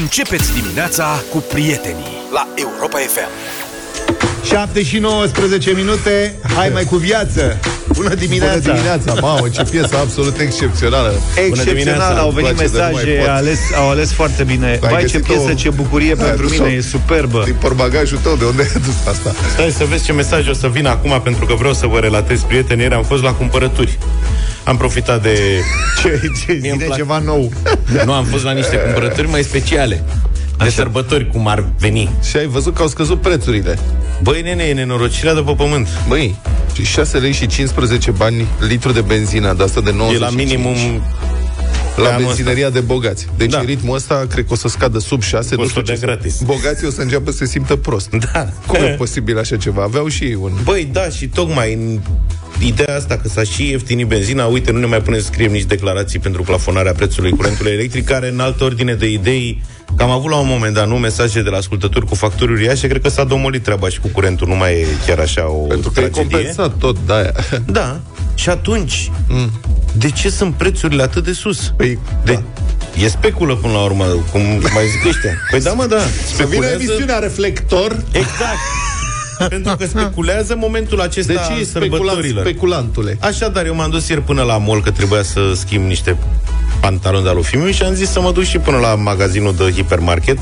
Începeți dimineața cu prietenii la Europa FM. 7 și 19 minute, hai mai cu viață! Bună dimineața! Bună dimineața, mamă, ce piesă absolut excepțională. Excepțional, au venit Îmi place de nu mai mesaje, pot. ales, au ales foarte bine. Ai Vai, ce găsit piesă, o- ce bucurie Ai pentru adus-o mine, e superbă. Din porbagajul tău, de unde ai adus asta? Stai să vezi ce mesaj o să vină acum Pentru că vreau să vă relatez, prieteni Ieri am fost la cumpărături Am profitat de... Ce, ce, Mie îmi zine plac. ceva nou. Nu, am fost la niște cumpărături mai speciale De sărbători, cum ar veni Și ai văzut că au scăzut prețurile. Băi, nene, e nenorocirea de pe pământ Băi, 6 lei și 15 bani litru de benzină, de asta de 95. E la minimum la pe anul benzineria de bogați. Deci Da. da. ritmul ăsta cred că o să scadă sub 6. O Nu să știu dea ce să- gratis. Bogații o să înceapă să se simtă prost. Da Cum e posibil așa ceva? Aveau și ei un... Băi, da, și tocmai în ideea asta că s-a și ieftinit benzina, uite, nu ne mai punem să scriem nici declarații pentru plafonarea prețului curentului electric, care în altă ordine de idei, că am avut la un moment dat, nu, mesaje de la ascultători cu facturi uriașe, cred că s-a domolit treaba și cu curentul, nu mai e chiar așa o Pentru că e tragedie. compensat tot de aia. Da. Și atunci, mm. de ce sunt prețurile atât de sus? Păi, de, da. E speculă până la urmă, cum mai zic ăștia. Păi da, mă, da. Să vină emisiunea Reflector. Exact. Pentru că speculează momentul acesta Deci al e speculant, sărbătorilor. speculantule. Așadar, eu m-am dus ieri până la mall, că trebuia să schimb niște pantaloni de lui Fimiu și am zis să mă duc și până la magazinul de hipermarket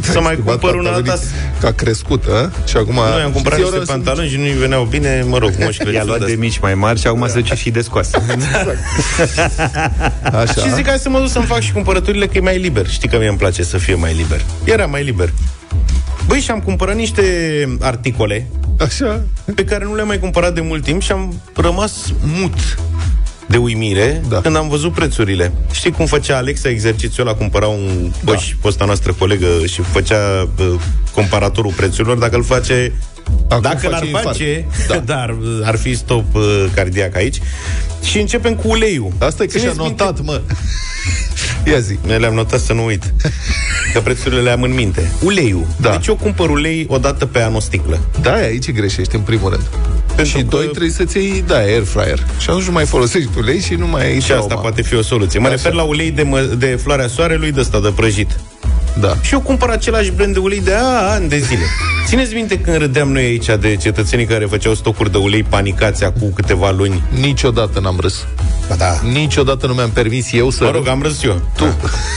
să mai Schimbat cumpăr una pantalonii alta. Că a crescut, a? Și acum... Noi am cumpărat și niște zi, oră pantaloni și nu-i veneau bine, mă rog, moș I-a luat de mici mai mari și acum se duce și de scoasă. sunt- Așa. Și zic, hai să mă duc să-mi fac și cumpărăturile, că e mai liber. Știi că mie îmi place să fie mai liber. Era mai liber. Băi, și am cumpărat niște articole Așa. pe care nu le-am mai cumpărat de mult timp și am rămas mut de uimire da. Da. când am văzut prețurile. Știi cum făcea Alexa exercițiul ăla, cumpăra un coș, da. fosta noastră colegă, și făcea uh, comparatorul prețurilor, dacă îl face Acum dacă l-ar face infarct. face, da. Da. dar ar fi stop uh, cardiac aici. Și începem cu uleiul. Asta e că și-a Țineți minte- notat, mă. Ia zi. Ne le-am notat să nu uit. Că prețurile le am în minte. Uleiul. Da. Deci eu cumpăr ulei o dată pe an o sticlă. Da, aici greșești, în primul rând. Pentru și că- doi, trebuie să-ți iei, da, air fryer. Și atunci nu mai folosești ulei și nu mai ai Și asta trauma. poate fi o soluție. Mă Așa. refer la ulei de, mă, de floarea soarelui, de ăsta, de prăjit. Da. Și eu cumpăr același brand de ulei de a, ani de zile. Țineți minte când râdeam noi aici de cetățenii care făceau stocuri de ulei panicați acum câteva luni? Niciodată n-am râs. Ba da. Niciodată nu mi-am permis eu să Mă rog, am râs eu. Tu.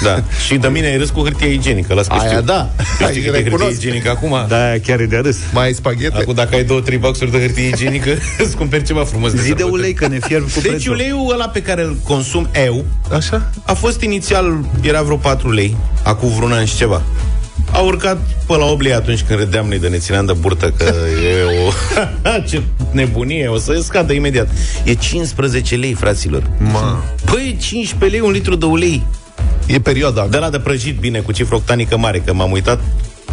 Da. Și de mine ai râs cu hârtie igienică, las că Aia știu. da. Tu știi Ai, cât e hârtie recunosc. igienică acum? Da, chiar e de râs. Mai ai spaghete? Acum dacă ai două, trei boxuri de hârtie igienică, îți cumperi ceva frumos. Zi de sărbători. ulei, că ne fierb cu Deci prețul. uleiul ăla pe care îl consum eu Așa? a fost inițial, era vreo 4 lei, acum vreun an și ceva. A urcat pe la 8 lei atunci când râdeam noi de ne țineam de burtă că e o... Ce nebunie, o să scadă imediat. E 15 lei, fraților. Ma. Păi, 15 lei un litru de ulei. E perioada. De la de prăjit, bine, cu cifră octanică mare, că m-am uitat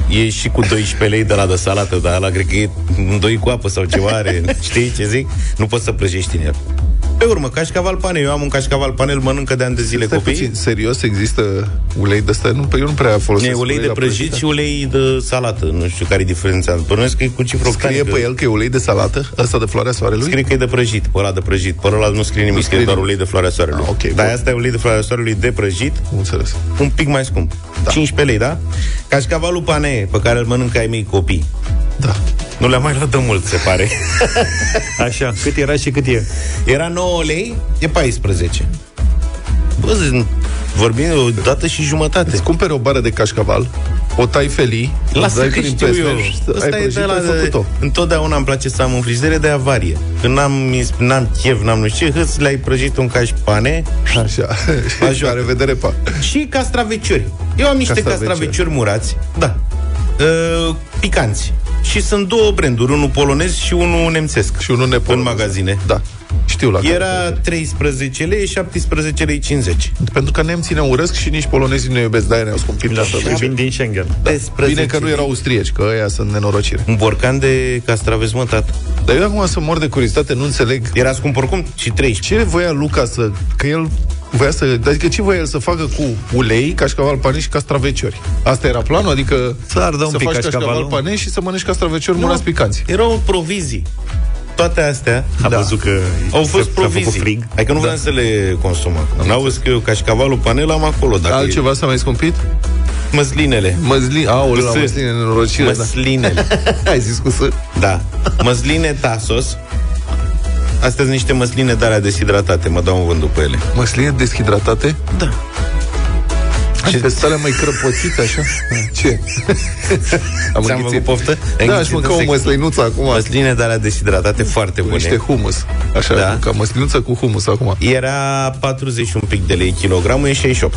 E și cu 12 lei de la de salată, dar ăla cred că e îndoi cu apă sau ceva are. Știi ce zic? Nu poți să prăjești în el. Pe urmă, cașcaval pane. Eu am un cașcaval pane, îl mănâncă de ani de zile Stai copiii. puțin, serios, există ulei de ăsta? Nu, pe eu nu prea folosesc E ulei de la prăjit da. și ulei de salată. Nu știu care e diferența. Bănuiesc că e cu cifră Scrie octanică. pe el că e ulei de salată? Ăsta de floarea soarelui? Scrie că e de prăjit, pe ăla de prăjit. Pe ăla nu scrie nimic, scrie scrie doar nimic. ulei de floarea soarelui. Ah, ok, Dar bun. asta e ulei de floarea soarelui de prăjit, Nu înțeles. un pic mai scump. Da. 15 lei, da? Cașcavalul pane, pe care îl mănâncă ai mei copii. Da. Nu le-am mai luat de mult, se pare. Așa, cât era și cât e? Era 9 lei, e 14. Bă, zi, vorbim de o dată și jumătate. Îți cumperi o bară de cașcaval, o tai felii, Lasă dai că prin știu eu. pesme și ai Ăsta e prăjit, de la ai de... făcut-o. Întotdeauna îmi place să am în frigider de avarie. Când n-am, ins- n-am chef, n-am nu știu ce, hâț, le-ai prăjit un caș pane Așa. La La joacă. revedere, pa. și castraveciori. Eu am niște Castraveciori. castraveciori murați. Da. Uh, picanți. Și sunt două branduri, unul polonez și unul nemțesc. Și unul nepolonez. În magazine. Da. Știu la Era care. 13 lei, 17 lei 50. Pentru că nemții ne urăsc și nici polonezii nu iubesc, de-aia ne-au scumpit Da, asta. și vin din Schengen. Bine că nu erau austrieci, că ăia sunt nenorocire. Un borcan de castraveți, mă, tată. Dar eu acum să mor de curiozitate, nu înțeleg Era scump oricum și 13. ce voia Luca să... Că el voia să... Adică ce voia el să facă cu ulei, cașcaval pane și castraveciori? Asta era planul? Adică Să ardă un să pic faci cașcaval cașcavalul. pane și să mănânci castraveciori murați picanți. Erau provizii. Toate astea A Da. văzut că au fost s-a făcut provizii. frig. Adică nu vreau să le consumă. N-auzi că eu cașcavalul panel am acolo. Dacă Altceva s-a mai scumpit? Măslinele. Măsli... Aoleu, la Cu S. măsline nenorocire, da. Măslinele. Ai zis cu S? Da. Măsline Tasos. Astea sunt niște măsline de alea deshidratate, mă dau un vânt după ele. Măsline deshidratate? Da. Ce? Pe stare mai crăpățite, așa? Ce? Am Ți-am înghițit. făcut poftă? Da, aș Înghițit mânca în o sec. măslinuță acum. Măsline de alea deshidratate foarte Cu bune. niște humus. Așa, Da. da. ca măslinuță cu humus acum. Era 40 și un pic de lei kilogramul, e 68.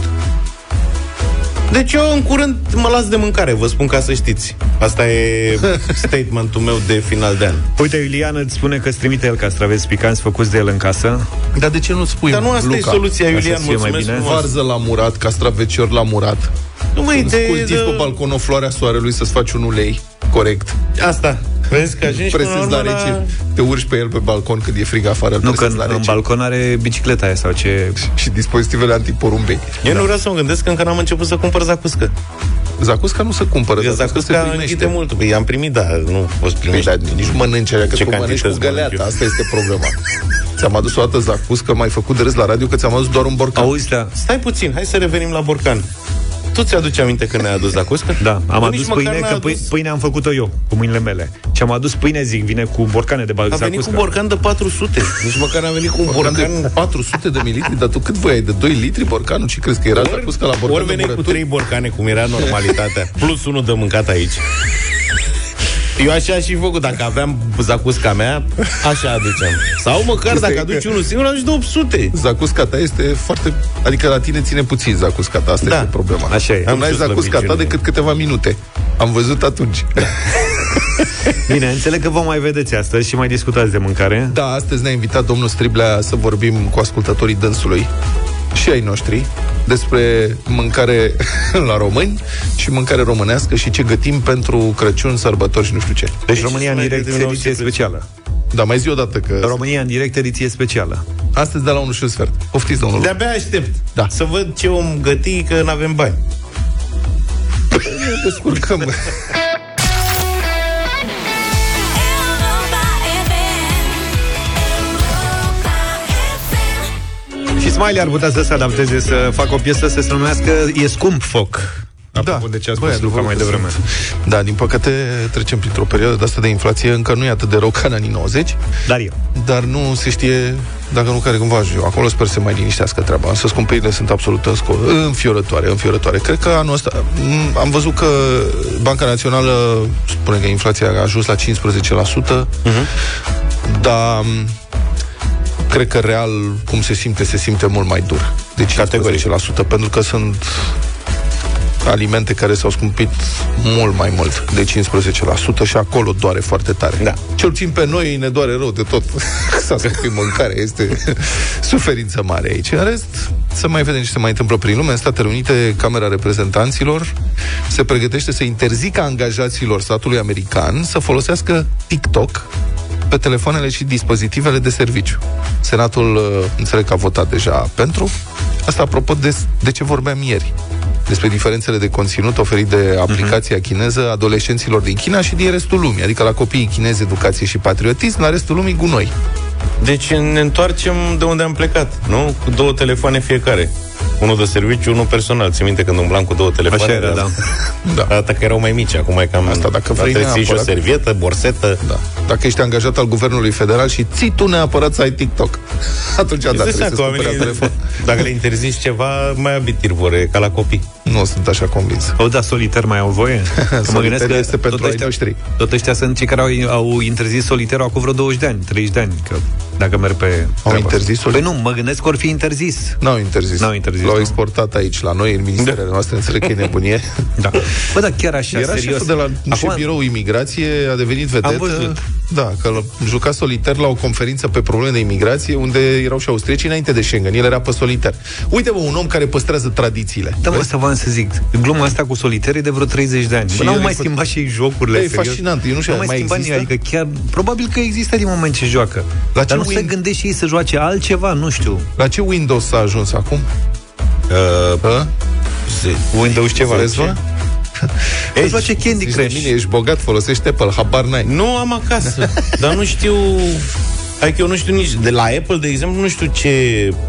Deci eu în curând mă las de mâncare, vă spun ca să știți. Asta e statementul meu de final de an. Uite, Iulian îți spune că îți trimite el castraveți picanți făcuți de el în casă. Dar de ce nu spui, Dar nu asta Luca? e soluția, Iulian, să fie mai mulțumesc bine. frumos. Varză la murat, castravecior la murat. Nu mă, Îți idee cultivi pe de... balconul floarea soarelui să-ți faci un ulei corect. Asta. Vezi că ajungi până la Presezi la urmă rece, te urci pe el pe balcon când e frig afară, îl Nu, că presezi în, la în rece. balcon are bicicleta aia sau ce... Și dispozitivele antiporumbei. Eu nu vreau să mă gândesc că încă n-am început să cumpăr zacuscă. Zacusca nu se cumpără, Că zacusca se zacusca primește. înghite mult. Păi am primit, da, nu poți Păi, primi. dar nici nu mănânci aia, că Ce tu mănânci cu cantități mănânc găleata. eu? Asta este problema. Ți-am adus o dată zacuscă, m-ai făcut de râs la radio că ți-am adus doar un borcan. Auzi, da, Stai puțin, hai să revenim la borcan. Tu ți-aduci aminte când ne-ai adus zacuscă? da, am Bă, nici adus măcar pâine, n-ai că adus- pâine, pâine am făcut-o eu, cu mâinile mele. Și am adus pâine, zic, vine cu borcane de A venit cu balzacuscă. borcan de 400. Nici măcar am venit cu un Borcan borcan... de 400 de mililitri, dar tu cât voiai? De 2 litri borcanul? Ce crezi că era zacusca la borcan ori de veneai cu murături? trei borcane, cum era normalitatea, plus unul de mâncat aici. Eu așa aș fi făcut, dacă aveam zacusca mea, așa aduceam. Sau măcar Asta dacă e aduci că- unul singur, aduci de 800. Zacusca ta este foarte... Adică la tine ține puțin zacusca ta, asta Da. este problema. Așa e. Tu Am n-ai și zacusca ta slăbiciune. decât câteva minute. Am văzut atunci. Bine, înțeleg că vă mai vedeți astăzi și mai discutați de mâncare. Da, astăzi ne-a invitat domnul Striblea să vorbim cu ascultătorii dânsului și ai noștri despre mâncare la români și mâncare românească și ce gătim pentru Crăciun, sărbători și nu știu ce. Deci România în mai direct, determinau ediție și specială. Da, mai zi o dată că România în direct, ediție specială. astăzi de la 1 și un sfert. Poftiți, domnul. De-abia aștept Da. să văd ce om găti, că nu avem bani. Descurcăm. Smiley ar putea să se adapteze să facă o piesă să se numească E scump foc. Apropo de ce a spus Băi, Luca mai adevărul că devreme. sunt. Da, din păcate trecem printr-o perioadă de asta de inflație, încă nu e atât de rău ca în anii 90, Dar eu. dar nu se știe dacă nu care cumva eu. Acolo sper să se mai liniștească treaba. Însă scumpirile sunt absolut însco- înfiorătoare, înfiorătoare. Cred că anul ăsta m, am văzut că Banca Națională spune că inflația a ajuns la 15%, uh-huh. dar m, cred că real, cum se simte, se simte mult mai dur. De 15%, pentru că sunt alimente care s-au scumpit mult mai mult de 15% și acolo doare foarte tare. Da. Cel puțin pe noi ne doare rău de tot. S-a scumpit mâncare, este suferință mare aici. În rest, să mai vedem ce se mai întâmplă prin lume. În Statele Unite, Camera Reprezentanților se pregătește să interzică angajaților statului american să folosească TikTok pe telefoanele și dispozitivele de serviciu. Senatul, uh, înțeleg că a votat deja pentru. Asta apropo de, de ce vorbeam ieri despre diferențele de conținut oferit de aplicația chineză adolescenților din China și din restul lumii, adică la copiii chinezi educație și patriotism, la restul lumii gunoi. Deci ne întoarcem de unde am plecat, nu? Cu două telefoane fiecare. Unul de serviciu, unul personal. Ți minte când umblam cu două telefoane? Așa era, da. Da. Data că erau mai mici, acum e cam... Asta dacă vrei Trebuie să iei și o neapărat. servietă, borsetă. Da. Dacă ești angajat al guvernului federal și ții tu neapărat să ai TikTok, atunci da, Îți dai trebuie să seama că cumperi oamenii, telefon. dacă le interzici ceva, mai abitir vor, e ca la copii. Nu sunt așa convins. O, da, soliter mai au voie? Că Soliter este pentru ai noștri. tot ăștia sunt cei care au, au interzis soliterul acum vreo 20 de ani, 30 de ani, că dacă merg pe... treaba interzis asta. soliterul? Păi nu, mă gândesc că or fi interzis. N-au interzis. N-au interzis, L-au nu? exportat aici, la noi, în ministerele noastre, înțeleg că e nebunie. Da. Bă, da, chiar așa, Era serios. șeful de la un șef birou imigrație, a devenit vedetă. Am văzut. Da, că l- juca soliter la o conferință pe probleme de imigrație, unde erau și austriecii înainte de Schengen. El era pe soliter. Uite, mă, un om care păstrează tradițiile. Da, mă, Vezi? să v-am să zic, gluma asta cu soliteri e de vreo 30 de ani. Și Bă, n-au el mai e fă- schimbat și ei jocurile. Bă, e serios. fascinant, eu nu știu, Nu mai mai schimbat există? nimic, adică chiar, probabil că există din moment ce joacă. La ce Dar nu se Win- gândește și ei să joace altceva, nu știu. La ce Windows s-a ajuns acum? Uh, Hă? Windows ceva. Vezi, mă? Îți face Candy Zici de Crush. mine, ești bogat, folosești Apple, habar n-ai. nu am acasă, dar nu știu Adică eu nu știu nici... De la Apple, de exemplu, nu știu ce...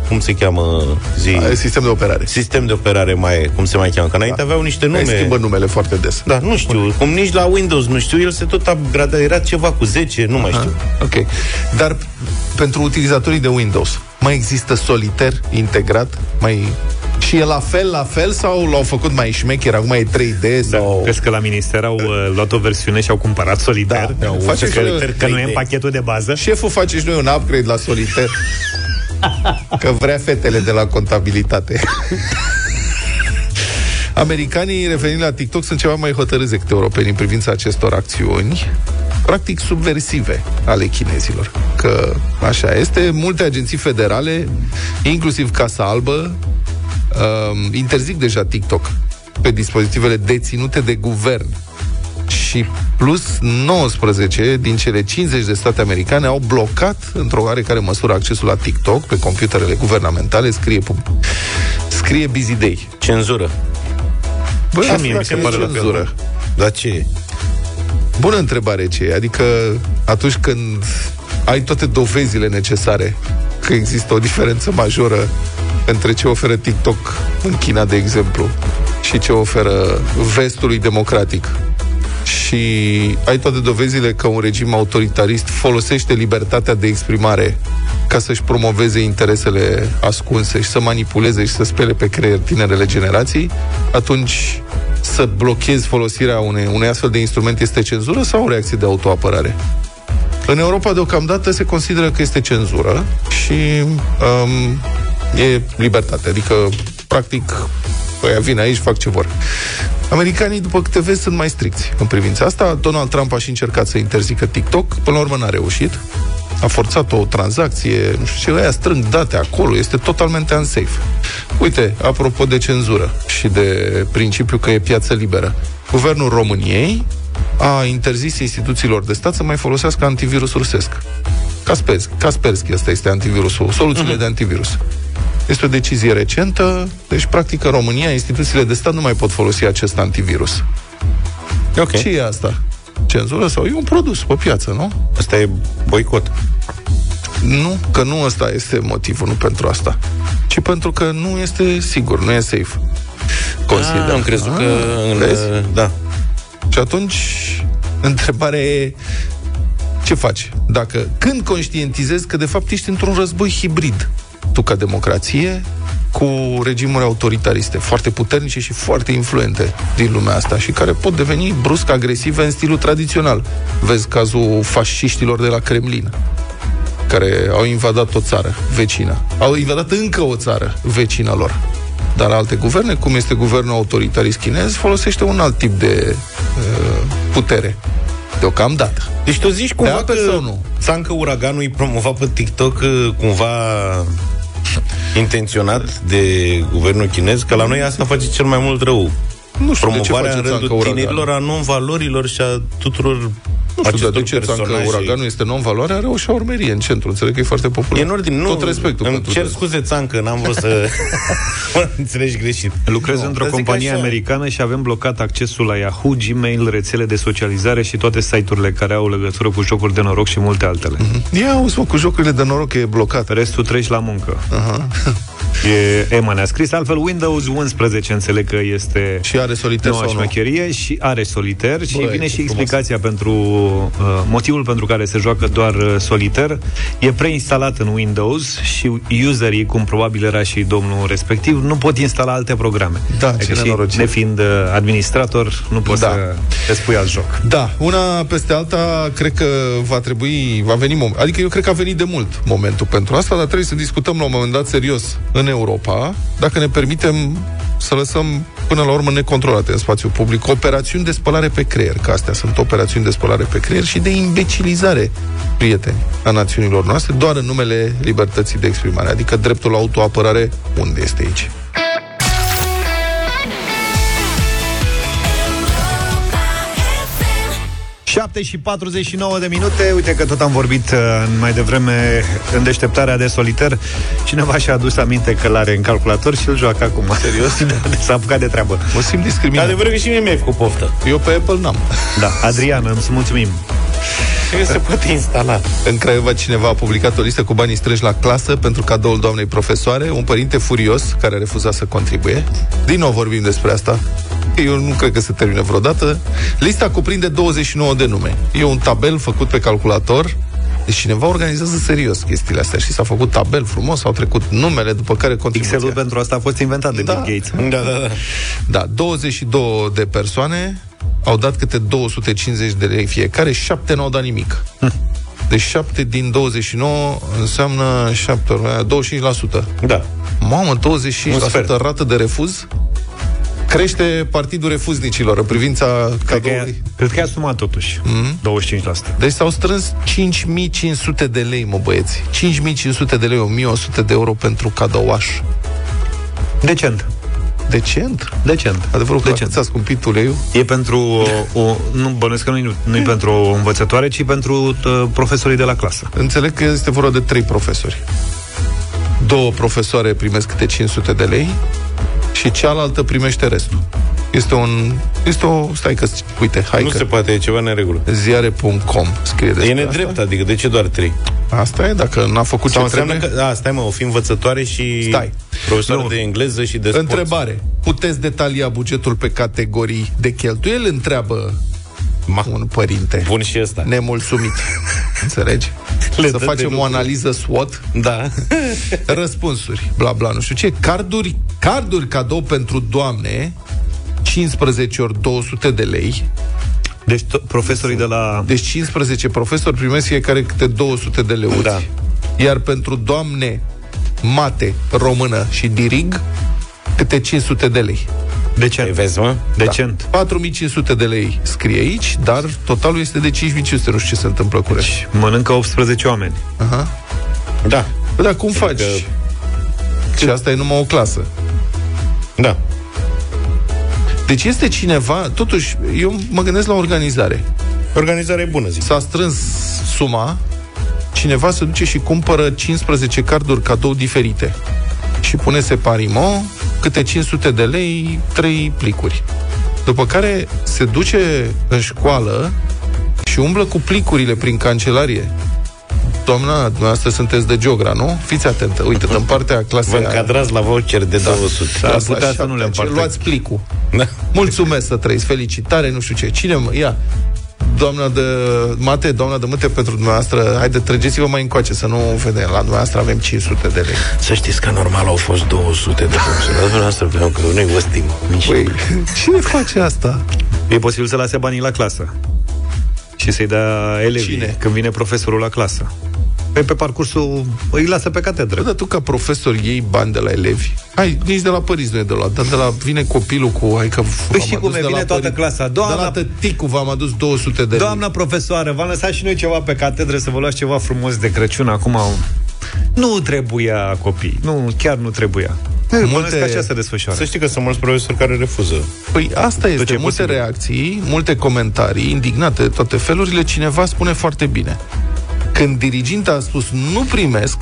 Cum se cheamă zi... E sistem de operare. Sistem de operare mai e, cum se mai cheamă. Că înainte aveau niște Mai nume... schimbă numele foarte des. Da, nu știu. Cum nici la Windows, nu știu. El se tot upgradea. Era ceva cu 10, nu mai știu. Ok. Dar pentru utilizatorii de Windows, mai există solitaire integrat? Mai... Și e la fel, la fel sau l-au făcut mai șmecher, acum e 3D Da, sau... crezi că la minister au uh, luat o versiune și au cumpărat solitar? Da, Au face că, și- că nu e în pachetul de bază? Șeful face și noi un upgrade la solitaire. Că vrea fetele de la contabilitate. Americanii, referind la TikTok, sunt ceva mai hotărâți decât europenii în privința acestor acțiuni practic subversive ale chinezilor. Că așa este, multe agenții federale, inclusiv Casa Albă, um, interzic deja TikTok pe dispozitivele deținute de guvern și plus 19 din cele 50 de state americane au blocat într-o oarecare măsură accesul la TikTok pe computerele guvernamentale, scrie, pub- scrie Busy Day. Cenzură. Bă, Și asta mie mi se dacă e pare la fel, cenzură. Dar ce e? Bună întrebare ce e. Adică atunci când ai toate dovezile necesare că există o diferență majoră între ce oferă TikTok în China, de exemplu, și ce oferă vestului democratic și ai toate dovezile că un regim autoritarist folosește libertatea de exprimare ca să-și promoveze interesele ascunse și să manipuleze și să spele pe creier tinerele generații, atunci să blochezi folosirea unei, unei astfel de instrument este cenzură sau o reacție de autoapărare? În Europa, deocamdată, se consideră că este cenzură și um, e libertate. Adică, practic, ăia vin aici, fac ce vor. Americanii, după câte vezi, sunt mai stricți în privința asta. Donald Trump a și încercat să interzică TikTok, până la urmă n-a reușit. A forțat o tranzacție, nu știu ce, ăia strâng date acolo, este totalmente unsafe. Uite, apropo de cenzură și de principiu că e piață liberă. Guvernul României a interzis instituțiilor de stat să mai folosească antivirus rusesc. Kaspersky, Kaspersky ăsta este antivirusul, soluțiile de antivirus. Este o decizie recentă, deci practic în România instituțiile de stat nu mai pot folosi acest antivirus. Ok. Ce e asta? Cenzură sau e un produs pe piață, nu? Asta e boicot. Nu, că nu ăsta este motivul, nu pentru asta. Ci pentru că nu este sigur, nu e safe. Consider. Ah, am crezut că... În, vezi? da. Și atunci, întrebarea e ce faci? Dacă, când conștientizezi că de fapt ești într-un război hibrid, tu ca democrație, cu regimuri autoritariste, foarte puternice și foarte influente din lumea asta și care pot deveni brusc agresive în stilul tradițional. Vezi cazul fasciștilor de la Kremlin care au invadat o țară vecină. Au invadat încă o țară vecină lor. Dar alte guverne, cum este guvernul autoritarist chinez, folosește un alt tip de uh, putere. Deocamdată. Deci tu zici cumva apel că sau nu? Țancă Uraganul îi promova pe TikTok uh, cumva intenționat de guvernul chinez, că la noi asta face cel mai mult rău. Nu știu de ce Promovarea face în Țancă rândul Uraganul. tinerilor a non-valorilor și a tuturor Nu știu, dar de acestor ce Țancă personaje. Uraganul este non-valoare? Are o șaurmerie în centru. Înțeleg că e foarte popular. E în ordine, nu. Tot respectul Îmi pentru cer dânsul. scuze, Țancă, n-am vrut să mă înțelegi greșit. Lucrez într-o dar zic companie așa. americană și avem blocat accesul la Yahoo, Gmail, rețele de socializare și toate site-urile care au legătură cu jocuri de noroc și multe altele. Ia auzi, mă, cu jocurile de noroc e blocat. Restul treci la muncă. E, Emma ne-a scris. Altfel, Windows 11 înțeleg că este Și are solitaire noua sau nu? șmecherie și are solitaire și Băi, vine ce și frumos. explicația pentru uh, motivul pentru care se joacă doar uh, solitaire. E preinstalat în Windows și userii, cum probabil era și domnul respectiv, nu pot instala alte programe. Da, Adică ce și nenorocire. nefiind uh, administrator, nu poți Da. să te spui alt joc. Da, una peste alta, cred că va trebui, va veni moment. Adică eu cred că a venit de mult momentul pentru asta, dar trebuie să discutăm la un moment dat serios în Europa, dacă ne permitem să lăsăm până la urmă necontrolate în spațiu public operațiuni de spălare pe creier, că astea sunt operațiuni de spălare pe creier și de imbecilizare, prieteni, a națiunilor noastre, doar în numele libertății de exprimare, adică dreptul la autoapărare, unde este aici? 7 și 49 de minute Uite că tot am vorbit uh, mai devreme În deșteptarea de soliter Cineva și-a adus aminte că l-are în calculator Și îl joacă acum Serios? da, s-a apucat de treabă Mă simt Dar discriminat. adevărul că și mie mi-ai făcut poftă. Eu pe Apple n-am. Da, Adrian, îți mulțumim Cred că se poate instala. În Craiova cineva a publicat o listă cu banii strânși la clasă pentru cadoul doamnei profesoare, un părinte furios care a refuzat să contribuie. Din nou vorbim despre asta. Eu nu cred că se termină vreodată. Lista cuprinde 29 de nume. E un tabel făcut pe calculator. Deci cineva organizează serios chestiile astea și s-a făcut tabel frumos, au trecut numele, după care contribuția. Excelul pentru asta a fost inventat de Da. Bill Gates. Da, da, da. Da, 22 de persoane au dat câte 250 de lei fiecare, 7 n-au dat nimic. Deci 7 din 29 înseamnă 7 ori aia, 25%. Da. Mamă, Un 25% sfert. rată de refuz? Crește partidul refuznicilor în privința Cred că, e, cadoului. cred că e asumat totuși. Mhm. 25%. Deci s-au strâns 5500 de lei, mă băieți. 5500 de lei, 1100 de euro pentru cadouaș. Decent. Decent? Decent. Adevărul că Decent. ți-a scumpit uleiul? E pentru o, o nu bănuiesc că nu nu e pentru o învățătoare, ci pentru uh, profesorii de la clasă. Înțeleg că este vorba de trei profesori. Două profesoare primesc câte 500 de lei și cealaltă primește restul. Este un... Este o... Stai că... Uite, hai Nu că... se poate, e ceva neregulă. Ziare.com scrie despre E nedrept, adică de ce doar trei? Asta. asta e, dacă n-a făcut Sau ce înseamnă trebuie... că, da, stai mă, o fi învățătoare și Stai. profesoară Nu. de engleză și de sport. Întrebare. Puteți detalia bugetul pe categorii de cheltuieli? Întreabă Ma. un părinte Bun și ăsta. nemulțumit. Înțelegi? Le Să dă de facem o lucru. analiză SWOT Da. Răspunsuri, bla bla, nu știu ce Carduri, carduri cadou pentru doamne 15 ori 200 de lei Deci to- profesorii de la... Deci 15 profesori primesc fiecare câte 200 de lei Da. Iar pentru doamne mate, română și dirig câte 500 de lei Ei, Decent. vezi, mă? Decent. 4500 de lei scrie aici Dar totalul este de 5500 Nu știu ce se întâmplă cu restul Mănâncă 18 oameni. Aha. Da. Bă, dar cum faci? Și asta e numai o clasă Da. Deci este cineva, totuși, eu mă gândesc la organizare. Organizare bună, zic. S-a strâns suma, cineva se duce și cumpără 15 carduri cadou diferite. Și pune separimo, câte 500 de lei, 3 plicuri. După care se duce în școală și umblă cu plicurile prin cancelarie. Doamna, dumneavoastră sunteți de geogra, nu? Fiți atentă. Uite, în partea Vă clasei aia- încadrați la voucher de 200. Da. clasa putea să șaptea, nu le ce împartă. Luați plicul. Da. Mulțumesc să trăiți, felicitare, nu știu ce. Cine, mă- ia, doamna de mate, doamna de mâte pentru dumneavoastră, haide, trăgeți-vă mai încoace, să nu vedem. La dumneavoastră avem 500 de lei. Să știți că normal au fost 200 de funcții. Dar dumneavoastră vreau că noi vă stimăm. Păi, cine face asta? E posibil să lase banii la clasă. Și să-i dea elevii Cine? când vine profesorul la clasă. Pe, pe parcursul îi lasă pe catedră. Bă, dar tu ca profesor iei bani de la elevi? Hai, nici de la părinți nu e de la, dar de la, vine copilul cu, hai că Păi v-am și cum adus e, de la vine toată părinți. clasa. Doamna- De la tăticu v-am adus 200 de lei. Doamna profesoară, v-am lăsat și noi ceva pe catedră să vă luați ceva frumos de Crăciun acum. Nu trebuia copii. Nu, chiar nu trebuia. Multe- Multe... că așa se desfășoară. Să știi că sunt mulți profesori care refuză. Păi asta este, ce e multe posibil. reacții, multe comentarii, indignate de toate felurile, cineva spune foarte bine. Când diriginta a spus nu primesc,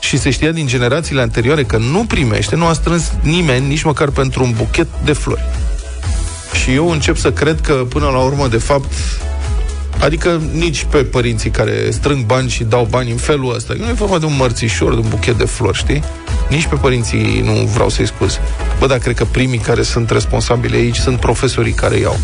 și se știa din generațiile anterioare că nu primește, nu a strâns nimeni, nici măcar pentru un buchet de flori. Și eu încep să cred că, până la urmă, de fapt, Adică nici pe părinții care strâng bani și dau bani în felul ăsta. Nu e vorba de un mărțișor, de un buchet de flori, știi? Nici pe părinții nu vreau să-i scuz. Bă, dar cred că primii care sunt responsabili aici sunt profesorii care iau.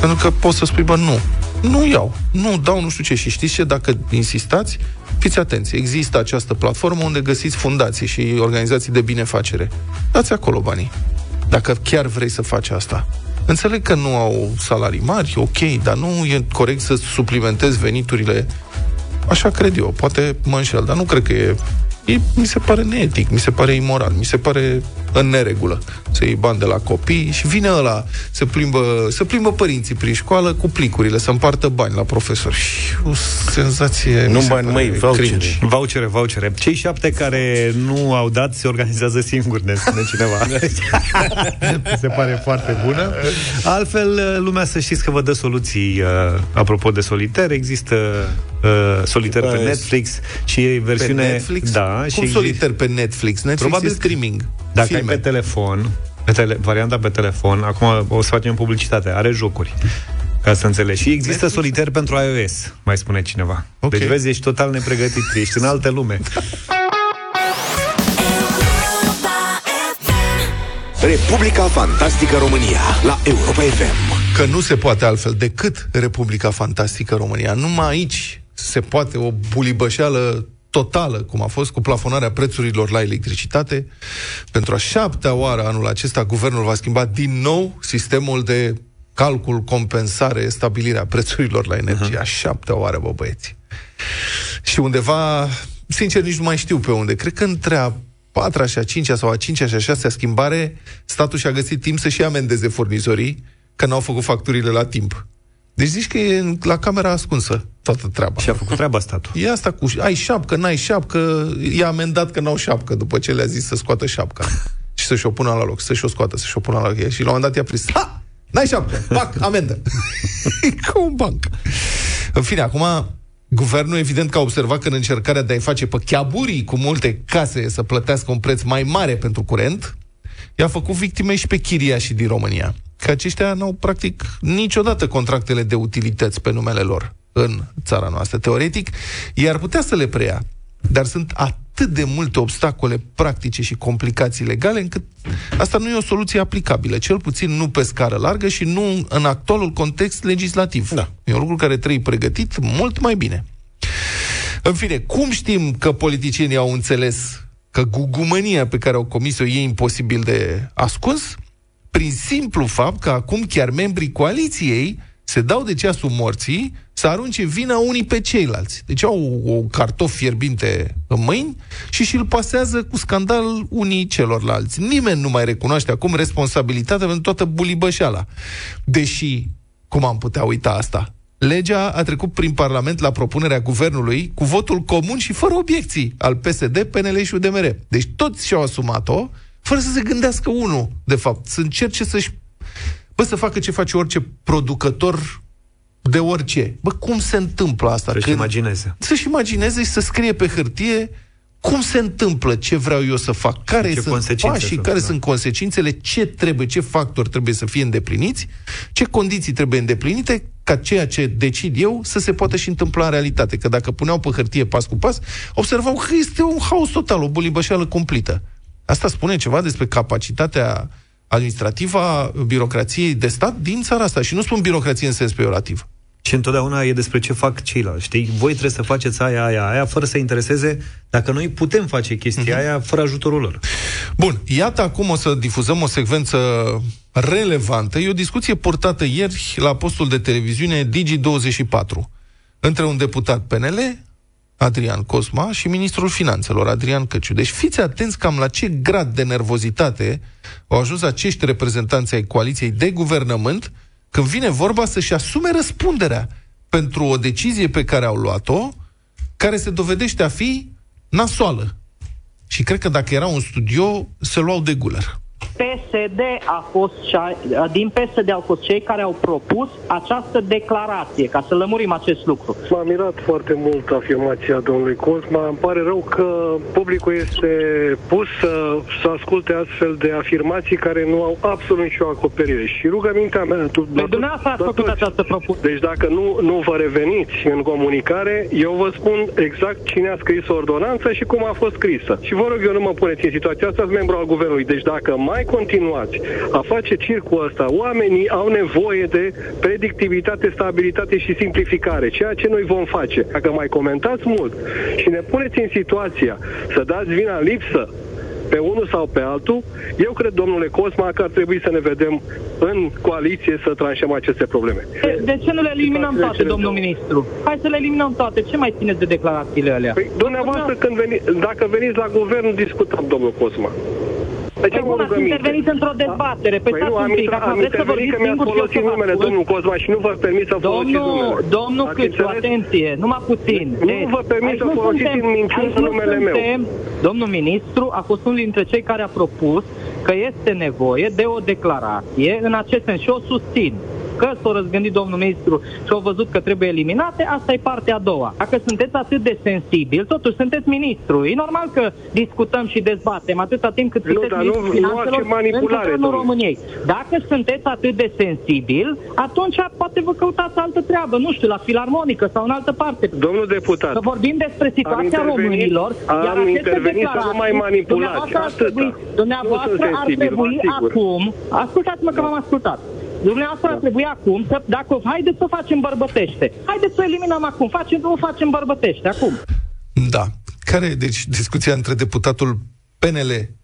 Pentru că poți să spui, bă, nu. Nu iau. Nu dau nu știu ce. Și știți ce? Dacă insistați, fiți atenți. Există această platformă unde găsiți fundații și organizații de binefacere. Dați acolo banii. Dacă chiar vrei să faci asta. Înțeleg că nu au salarii mari, ok, dar nu e corect să suplimentezi veniturile. Așa cred eu, poate mă înșel, dar nu cred că e E, mi se pare neetic, mi se pare imoral, mi se pare în neregulă să iei bani de la copii și vine ăla, se plimbă, se plimbă părinții prin școală cu plicurile, să împartă bani la profesori. Și o senzație... Nu mi se bani, pare măi, vouchere. cringe. Vouchere, vouchere. Cei șapte care nu au dat se organizează singuri, ne spune cineva. Mi se pare foarte bună. Altfel, lumea să știți că vă dă soluții uh, apropo de soliter. Există uh, soliter pe Bă, Netflix și e Pe versiune... Netflix? Da, Cum și exist- soliter pe Netflix? Netflix Probabil e streaming. Dacă filme. ai pe telefon, pe tele, varianta pe telefon, acum o să facem publicitate, are jocuri. Ca să înțelegi. Și există soliter pentru iOS, mai spune cineva. Ok. Deci vezi, ești total nepregătit, ești în altă lume. Republica Fantastică România la Europa FM. Că nu se poate altfel decât Republica Fantastică România. Numai aici se poate o bulibășeală totală, cum a fost cu plafonarea prețurilor la electricitate. Pentru a șaptea oară anul acesta, guvernul va schimba din nou sistemul de calcul, compensare, stabilirea prețurilor la energie. A șaptea oară, bă, băieți. Și undeva, sincer, nici nu mai știu pe unde. Cred că între a patra și a cincea sau a cincea și a șasea schimbare, statul și-a găsit timp să-și amendeze furnizorii că n-au făcut facturile la timp. Deci zici că e în- la camera ascunsă toată treaba. Și a făcut treaba statul. E asta cu ai șapcă, n-ai șapcă, i-a amendat că n-au șapcă după ce le-a zis să scoată șapca. și să-și o pună la loc, să-și o scoată, să-și o pună la loc. Și la un moment dat i-a prins, ha! N-ai șapcă, pac, amendă. e ca un banc. În fine, acum, guvernul evident că a observat că în încercarea de a-i face pe chiaburii cu multe case să plătească un preț mai mare pentru curent, i-a făcut victime și pe chiriașii din România. Că aceștia n-au practic niciodată contractele de utilități pe numele lor în țara noastră. Teoretic, i-ar putea să le preia, dar sunt atât de multe obstacole practice și complicații legale încât asta nu e o soluție aplicabilă, cel puțin nu pe scară largă și nu în actualul context legislativ. Da. E un lucru care trebuie pregătit mult mai bine. În fine, cum știm că politicienii au înțeles că gugumănia pe care au comis-o e imposibil de ascuns? Prin simplu fapt că acum chiar membrii coaliției se dau de ceasul morții să arunce vina unii pe ceilalți. Deci au o cartof fierbinte în mâini și și-l pasează cu scandal unii celorlalți. Nimeni nu mai recunoaște acum responsabilitatea pentru toată bulibășeala. Deși, cum am putea uita asta? Legea a trecut prin Parlament la propunerea guvernului cu votul comun și fără obiecții al PSD, PNL și UDMR. Deci toți și-au asumat-o fără să se gândească unul, de fapt, să încerce să-și Bă, să facă ce face orice producător de orice. Bă, cum se întâmplă asta? Să-și imagineze. Să-și imagineze și să scrie pe hârtie cum se întâmplă, ce vreau eu să fac, care Ce sunt consecințe pașii, sunt, care da. sunt consecințele, ce trebuie, ce factori trebuie să fie îndepliniți, ce condiții trebuie îndeplinite ca ceea ce decid eu să se poată și întâmpla în realitate. Că dacă puneau pe hârtie pas cu pas, observau că este un haos total, o bulibășeală cumplită. Asta spune ceva despre capacitatea administrativă a birocrației de stat din țara asta. Și nu spun birocrație în sens peorativ. Și întotdeauna e despre ce fac ceilalți. Știi? Voi trebuie să faceți aia, aia, aia, fără să intereseze dacă noi putem face chestia aia fără ajutorul lor. Bun, iată acum o să difuzăm o secvență relevantă. E o discuție purtată ieri la postul de televiziune Digi24 între un deputat PNL, Adrian Cosma, și ministrul finanțelor, Adrian Căciu. Deci fiți atenți cam la ce grad de nervozitate au ajuns acești reprezentanți ai coaliției de guvernământ când vine vorba să-și asume răspunderea pentru o decizie pe care au luat-o, care se dovedește a fi nasoală. Și cred că dacă era un studio, se luau de guler. PSD a fost cea, din PSD au fost cei care au propus această declarație, ca să lămurim acest lucru. M-a mirat foarte mult afirmația domnului Cosma. Îmi pare rău că publicul este pus să, să asculte astfel de afirmații care nu au absolut nicio acoperire. Și rugămintea mea... Tu, Păi dumneavoastră ați făcut această propunere. Deci dacă nu, nu vă reveniți în comunicare, eu vă spun exact cine a scris o ordonanță și cum a fost scrisă. Și vă rog eu nu mă puneți în situația asta, sunt membru al guvernului. Deci dacă mai continuați a face circul ăsta, oamenii au nevoie de predictivitate, stabilitate și simplificare, ceea ce noi vom face. Dacă mai comentați mult și ne puneți în situația să dați vina în lipsă pe unul sau pe altul, eu cred, domnule Cosma, că ar trebui să ne vedem în coaliție să tranșăm aceste probleme. De, de ce nu le eliminăm Situațiile toate, cele domnul două. ministru? Hai să le eliminăm toate. Ce mai țineți de declarațiile alea? Păi, dumneavoastră, când veni, dacă veniți la guvern, discutăm, domnul Cosma. De ce Păi vă bun, ați rugăminte? intervenit într-o dezbatere. Păi, Păi stați nu, un am, pic, intrat- acum am vreți să intervenit vorbiți că mi-ați singur și eu folosit să vă numele, ascult? domnul Cosma, și nu vă permit să folosiți Domnul, numele. domnul Ați Câțu, înțeles? atenție, numai puțin. Nu Deci, vă permit aici să nu folosiți suntem- în minciună aici nu numele meu. suntem. Domnul ministru a fost unul dintre cei care a propus că este nevoie de o declarație în acest sens și o susțin. Că s-a răzgândit domnul ministru și au văzut că trebuie eliminate, asta e partea a doua. Dacă sunteți atât de sensibil, totuși sunteți ministru. E normal că discutăm și dezbatem atâta timp cât Nu, sunteți dar nu- ministrul nu finanțelor face manipulare, în guvernul domnule. României. Dacă sunteți atât de sensibil, atunci poate vă căutați altă treabă, nu știu, la filarmonică sau în altă parte. Domnul deputat, Să vorbim despre situația Am intervenit- românilor, am iar aceste intervenit să nu mai declarații, manipulați, Dumneavoastră ar atâta. trebui, dumneavoastră Nu sunt ar sensibil, trebui vă asigur. acum, ascultați-mă că v-am ascultat. Dumneavoastră ar trebui acum să, dacă haideți să o facem bărbătește. Haideți să o eliminăm acum. Facem, o facem bărbătește acum. Da. Care, deci, discuția între deputatul PNL uh,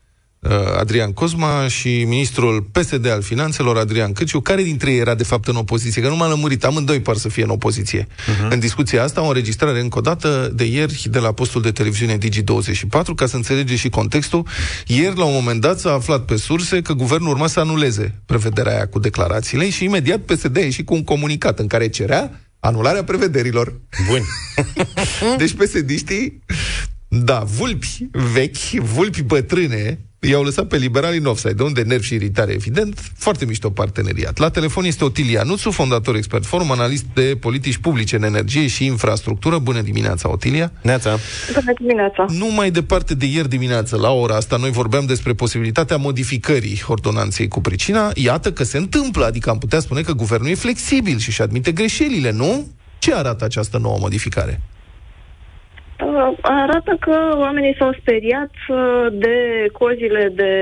Adrian Cosma și ministrul PSD al Finanțelor, Adrian Căciu, care dintre ei era de fapt în opoziție? Că nu m-a lămurit, amândoi par să fie în opoziție. Uh-huh. În discuția asta, o înregistrare încă o dată de ieri de la postul de televiziune Digi24, ca să înțelegeți și contextul. Ieri, la un moment dat, s-a aflat pe surse că guvernul urma să anuleze prevederea aia cu declarațiile și imediat PSD a ieșit cu un comunicat în care cerea anularea prevederilor. Bun. Deci pesediștii, da, vulpi vechi, vulpi bătrâne, i-au lăsat pe liberali în offside, de unde nervi și iritare, evident, foarte mișto parteneriat. La telefon este Otilia Nuțu, fondator Expert Forum, analist de politici publice în energie și infrastructură. Bună dimineața, Otilia! Neața. Bună dimineața. Nu mai departe de ieri dimineață, la ora asta, noi vorbeam despre posibilitatea modificării ordonanței cu pricina. Iată că se întâmplă, adică am putea spune că guvernul e flexibil și își admite greșelile, nu? Ce arată această nouă modificare? Uh, Arată că oamenii s-au speriat uh, de cozile de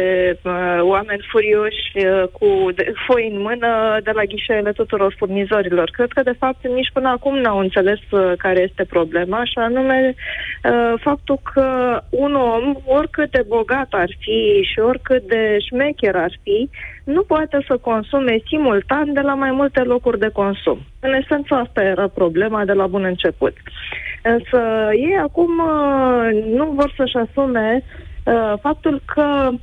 uh, oameni furioși uh, cu de- foi în mână de la ghișeele tuturor furnizorilor. Cred că, de fapt, nici până acum n-au înțeles uh, care este problema, și anume uh, faptul că un om, oricât de bogat ar fi și oricât de șmecher ar fi, nu poate să consume simultan de la mai multe locuri de consum. În esență, asta era problema de la bun început. Însă ei acum uh, nu vor să-și asume uh, faptul că uh,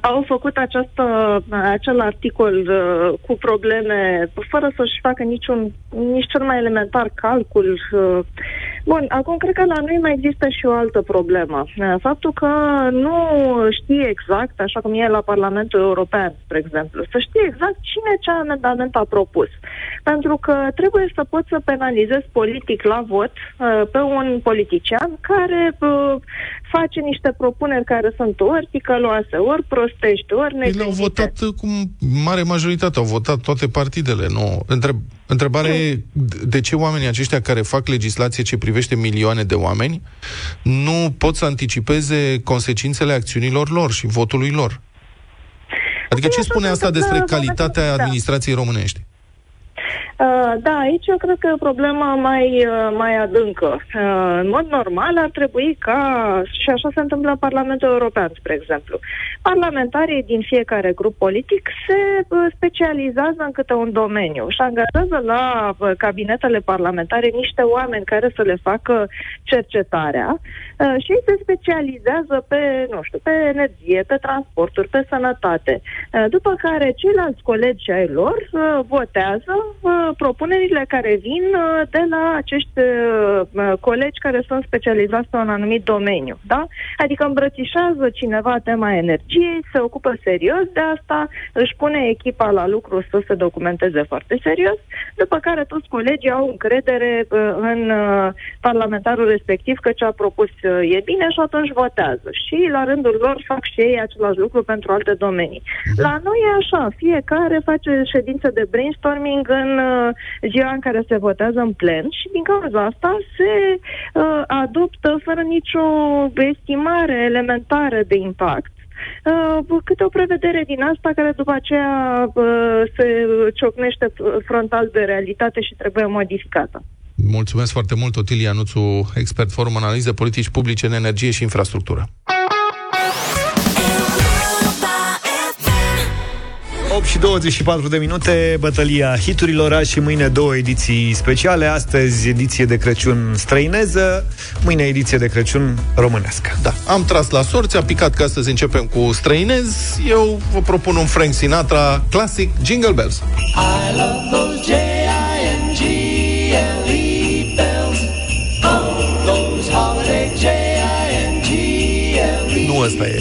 au făcut această, acel articol uh, cu probleme fără să-și facă niciun, nici cel mai elementar calcul. Uh. Bun, acum cred că la noi mai există și o altă problemă. Uh, Faptul că nu știe exact, așa cum e la Parlamentul European, spre exemplu, să știe exact cine ce amendament a propus. Pentru că trebuie să poți să penalizezi politic la vot uh, pe un politician care uh, face niște propuneri care sunt ori ticăloase, ori prostești, ori Ei le-au neglijite. votat uh, cu mare majoritate, au votat toate partidele. Nu. Întreb, întrebarea e de ce oamenii aceștia care fac legislație ce privește milioane de oameni nu pot să anticipeze consecințele acțiunilor lor și votului lor? Adică ce Păi, spune așa asta se despre întâmplă, calitatea da. administrației românești? Uh, da, aici eu cred că e o problemă mai, uh, mai adâncă. Uh, în mod normal ar trebui ca, și așa se întâmplă în Parlamentul European, spre exemplu, parlamentarii din fiecare grup politic se uh, specializează în câte un domeniu și angajează la uh, cabinetele parlamentare niște oameni care să le facă cercetarea uh, și ei se specializează pe, nu știu, pe energie, pe transporturi, pe sănătate. Uh, După care ceilalți colegi ai lor uh, votează uh, propunerile care vin uh, de la acești uh, uh, colegi care sunt specializați pe un anumit domeniu. Da? Adică îmbrățișează cineva tema energiei, se ocupă serios de asta, își pune echipa la lucru să se documenteze foarte serios, după care toți colegii au încredere uh, în uh, parlamentarul respectiv că ce a propus uh, e bine și atunci votează. Și la rândul lor fac și ei același lucru pentru alte domenii. La noi e așa, fiecare face ședințe de brainstorming în uh, ziua în care se votează în plen și din cauza asta se uh, adoptă fără nicio estimare elementară de impact uh, câte o prevedere din asta care după aceea uh, se ciocnește f- frontal de realitate și trebuie modificată. Mulțumesc foarte mult, Otilia Nuțu, expert forum analize politici publice în energie și infrastructură. 8 și 24 de minute, bătălia hiturilor azi și mâine două ediții speciale. Astăzi ediție de Crăciun străineză, mâine ediție de Crăciun românească. Da, am tras la sorți, a picat că astăzi începem cu străinez. Eu vă propun un Frank Sinatra clasic, Jingle Bells. I love those nu ăsta e.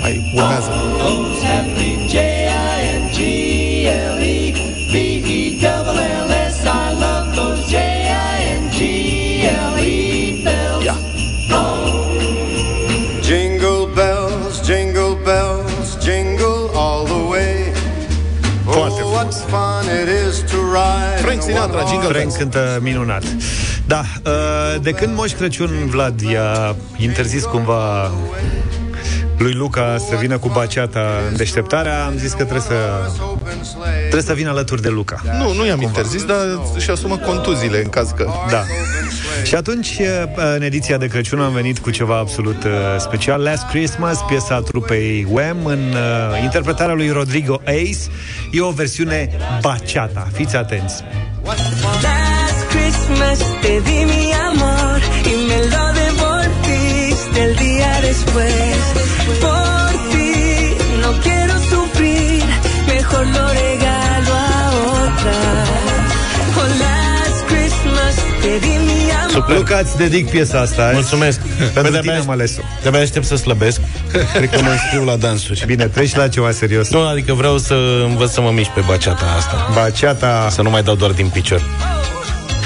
Mai urmează. Frank Sinatra, Jingle Frank cântă minunat. Da, uh, de când Moș Crăciun, Vlad, i-a interzis cumva lui Luca să vină cu baceata în deșteptarea, am zis că trebuie să trebuie să vină alături de Luca. Nu, nu i-am interzis, dar și asumă contuziile în caz că... Da. Și atunci, uh, în ediția de Crăciun, am venit cu ceva absolut uh, special. Last Christmas, piesa trupei Wham, în uh, interpretarea lui Rodrigo Ace. E o versiune baciata. Fiți atenți. Last Christmas te di mi amor y me lo devolviste el día después. Christmas te di mi amor. Luca, îți dedic piesa asta. Mulțumesc. Pentru Bă, tine de-abia- am ales-o. De-abia aștept să slăbesc. Cred că mă înscriu la dansuri. Bine, treci la ceva serios. Nu, adică vreau să învăț să mă mișc pe baceata asta. Baceata... Să nu mai dau doar din picior.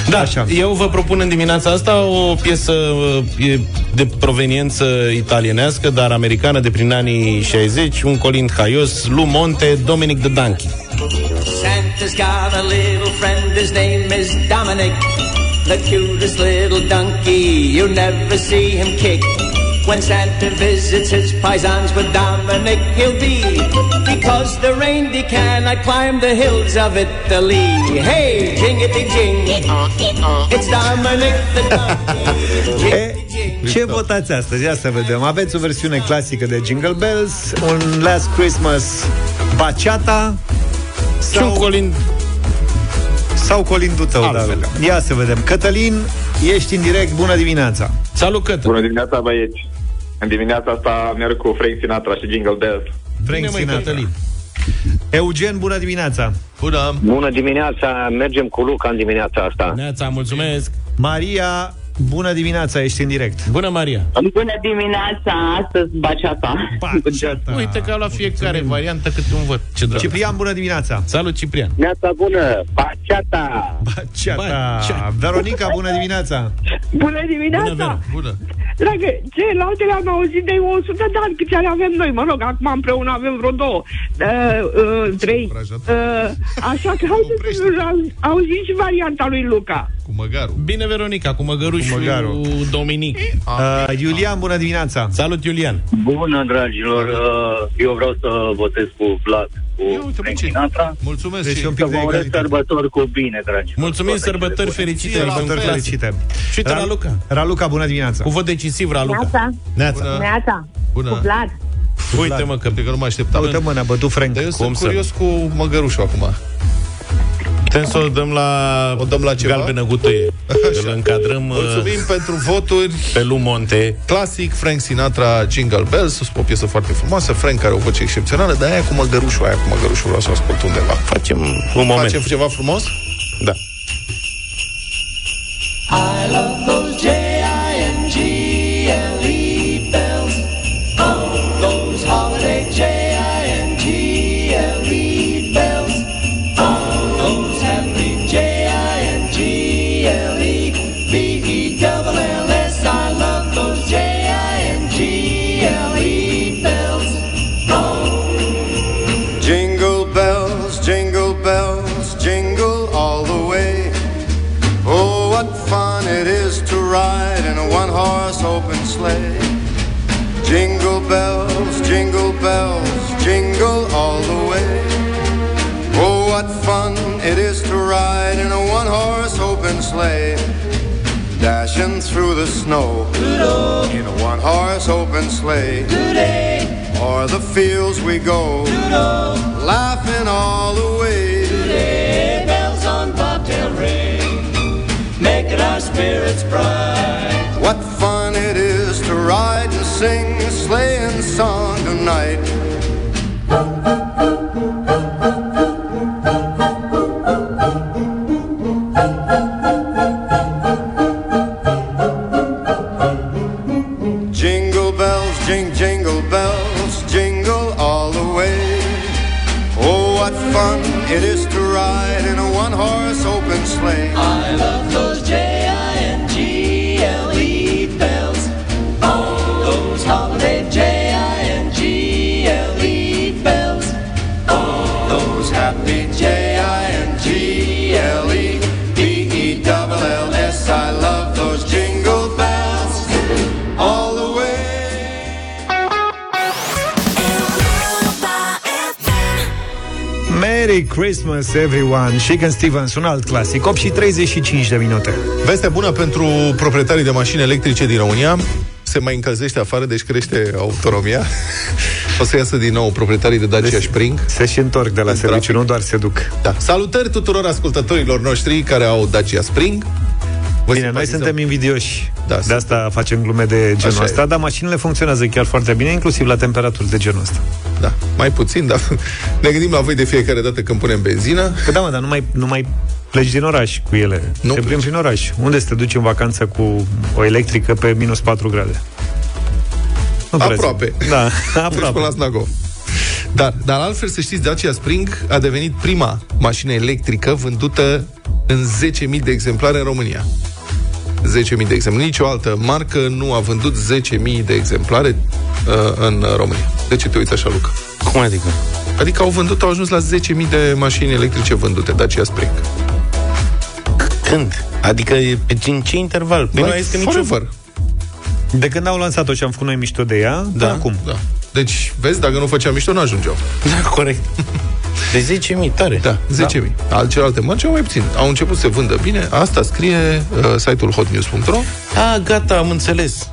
Da, Așa. Așa. eu vă propun în dimineața asta o piesă uh, e de proveniență italienească, dar americană de prin anii 60, un colind haios, Lu Monte, Dominic the Donkey. Santa's got a little friend, his name is Dominic. The cutest little donkey, you never see him kick. When Santa visits his paisans with Dominic, he'll be. Because the reindeer cannot climb the hills of Italy. Hey, jingity jing. It's Dominic the donkey. E, ce votați astăzi? Ia să vedem. Aveți o versiune clasică de Jingle Bells, un Last Christmas baciata Și un sau, colind sau colindul tău, Altfel. da. Ia să vedem. Cătălin, ești în direct. Bună dimineața. Salut, Cătă! Bună dimineața, băieți! În dimineața asta merg cu Frank Sinatra și Jingle Bells. Frank Bine, măi, Sinatra. Cătălin! Eugen, bună dimineața. Bună! Bună dimineața, mergem cu Luca în dimineața asta. Neața, mulțumesc! Maria, bună dimineața, ești în direct. Bună, Maria! Bună dimineața, astăzi baceata. Baciata. Uite că la fiecare variantă câte un vot. Ce drăguț. Ciprian, bună dimineața. Salut, Ciprian! Neața bună, baceata! Baciata. Baciata. Veronica, bună dimineața. Bună dimineața! Bună, Vera, bună! Dragă, celelalte am auzit de 100 de ani câte ale avem noi. Mă rog, acum împreună avem vreo două, uh, uh, trei. Uh, așa că haideți să auzim și varianta lui Luca. Cu măgarul. Bine, Veronica, cu măgărușul Cu măgarul. Dominic. Uh, Iulian, bună dimineața. Salut, Iulian! Bună, dragilor, uh, eu vreau să votez cu Vlad, cu Ia uite, bă, Frank ce- Sinatra. Mulțumesc Deci și un pic Să de vă urez egalitate. sărbători cu bine, dragilor. Mulțumim, Toate cele sărbători bune. fericite! Ție, la Sărbători Sărbători fericite! fericite. Și uite, Ra- Raluca. Raluca, bună dimineața. Cu vot decisiv, Raluca. Neața, Neața. Bună. neața, Bună. cu Vlad. Uite, mă, că Cred că nu mă așteptam. Uite, mă, ne-a bătut Frank. Dar eu Cum sunt să curios cu măgărușul acum. Putem să o dăm la O dăm la ceva? galbenă gutuie. Îl încadrăm uh, Mulțumim pentru voturi. pe Lu Monte. Clasic, Frank Sinatra, Jingle Bells, o piesă foarte frumoasă, Frank are o voce excepțională, dar aia cu măgărușul, aia cu măgărușul vreau să o ascult undeva. Facem un moment. Facem ceva frumos? Da. The snow in a one horse open sleigh. O'er the fields we go, laughing all the way. Sleigh bells on bobtail ring, making our spirits bright. What fun it is to ride and sing a sleighing song tonight. Christmas Everyone, Shaken Stevens, un alt clasic, 8 și 35 de minute. Veste bună pentru proprietarii de mașini electrice din România. Se mai încălzește afară, deci crește autonomia. O să iasă din nou proprietarii de Dacia deci, Spring. Se și întorc de la serviciu, nu doar se duc. Da. Salutări tuturor ascultătorilor noștri care au Dacia Spring. Vă Bine, noi suntem invidioși. Da, de asta facem glume de genul Așa ăsta, e. dar mașinile funcționează chiar foarte bine, inclusiv la temperaturi de genul ăsta. Da, mai puțin, dar ne gândim la voi de fiecare dată când punem benzină. Că da, mă, dar nu mai, nu mai pleci din oraș cu ele. Nu Te plimbi prin oraș. Unde să te duci în vacanță cu o electrică pe minus 4 grade? Nu prea Aproape. zic. Da, Deci aproape. până la Snagov. Dar, dar altfel să știți, Dacia Spring a devenit prima mașină electrică vândută în 10.000 de exemplare în România. 10.000 de exemplare. Nici o altă marcă nu a vândut 10.000 de exemplare uh, în România. De ce te uiți așa, Luca? Cum adică? Adică au vândut, au ajuns la 10.000 de mașini electrice vândute, Dacia Spring. Când? Adică e pe în ce interval? Păi nu Like este nicio... forever. De când au lansat-o și am făcut noi mișto de ea, da, Da, acum. Da. Deci, vezi, dacă nu făceam mișto, nu ajungeau. Da, corect. De 10.000, tare. Da, 10.000. Da. Al celelalte mărci au mai puțin. Au început să se vândă bine. Asta scrie uh, site-ul hotnews.ro. A, gata, am înțeles.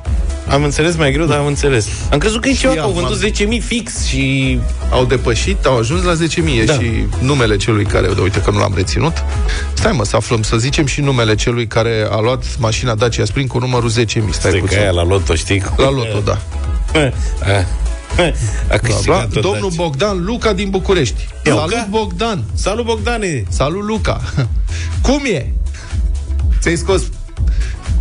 Am înțeles mai greu, dar am înțeles. Am crezut că e ceva, că au am- vândut 10.000 fix și... Au depășit, au ajuns la 10.000 Da. da. și numele celui care, de uite că nu l-am reținut. Stai mă, să aflăm, să zicem și numele celui care a luat mașina Dacia Spring cu numărul 10.000. Stai Stai că puțin. aia la loto, știi? La loto, da. A, a Bla, câștigat bla. tot Domnul Dacia. Bogdan Luca din București. Luca? Salut, Bogdan! Salut, Bogdane! Salut, Luca! Cum e? Ți-ai scos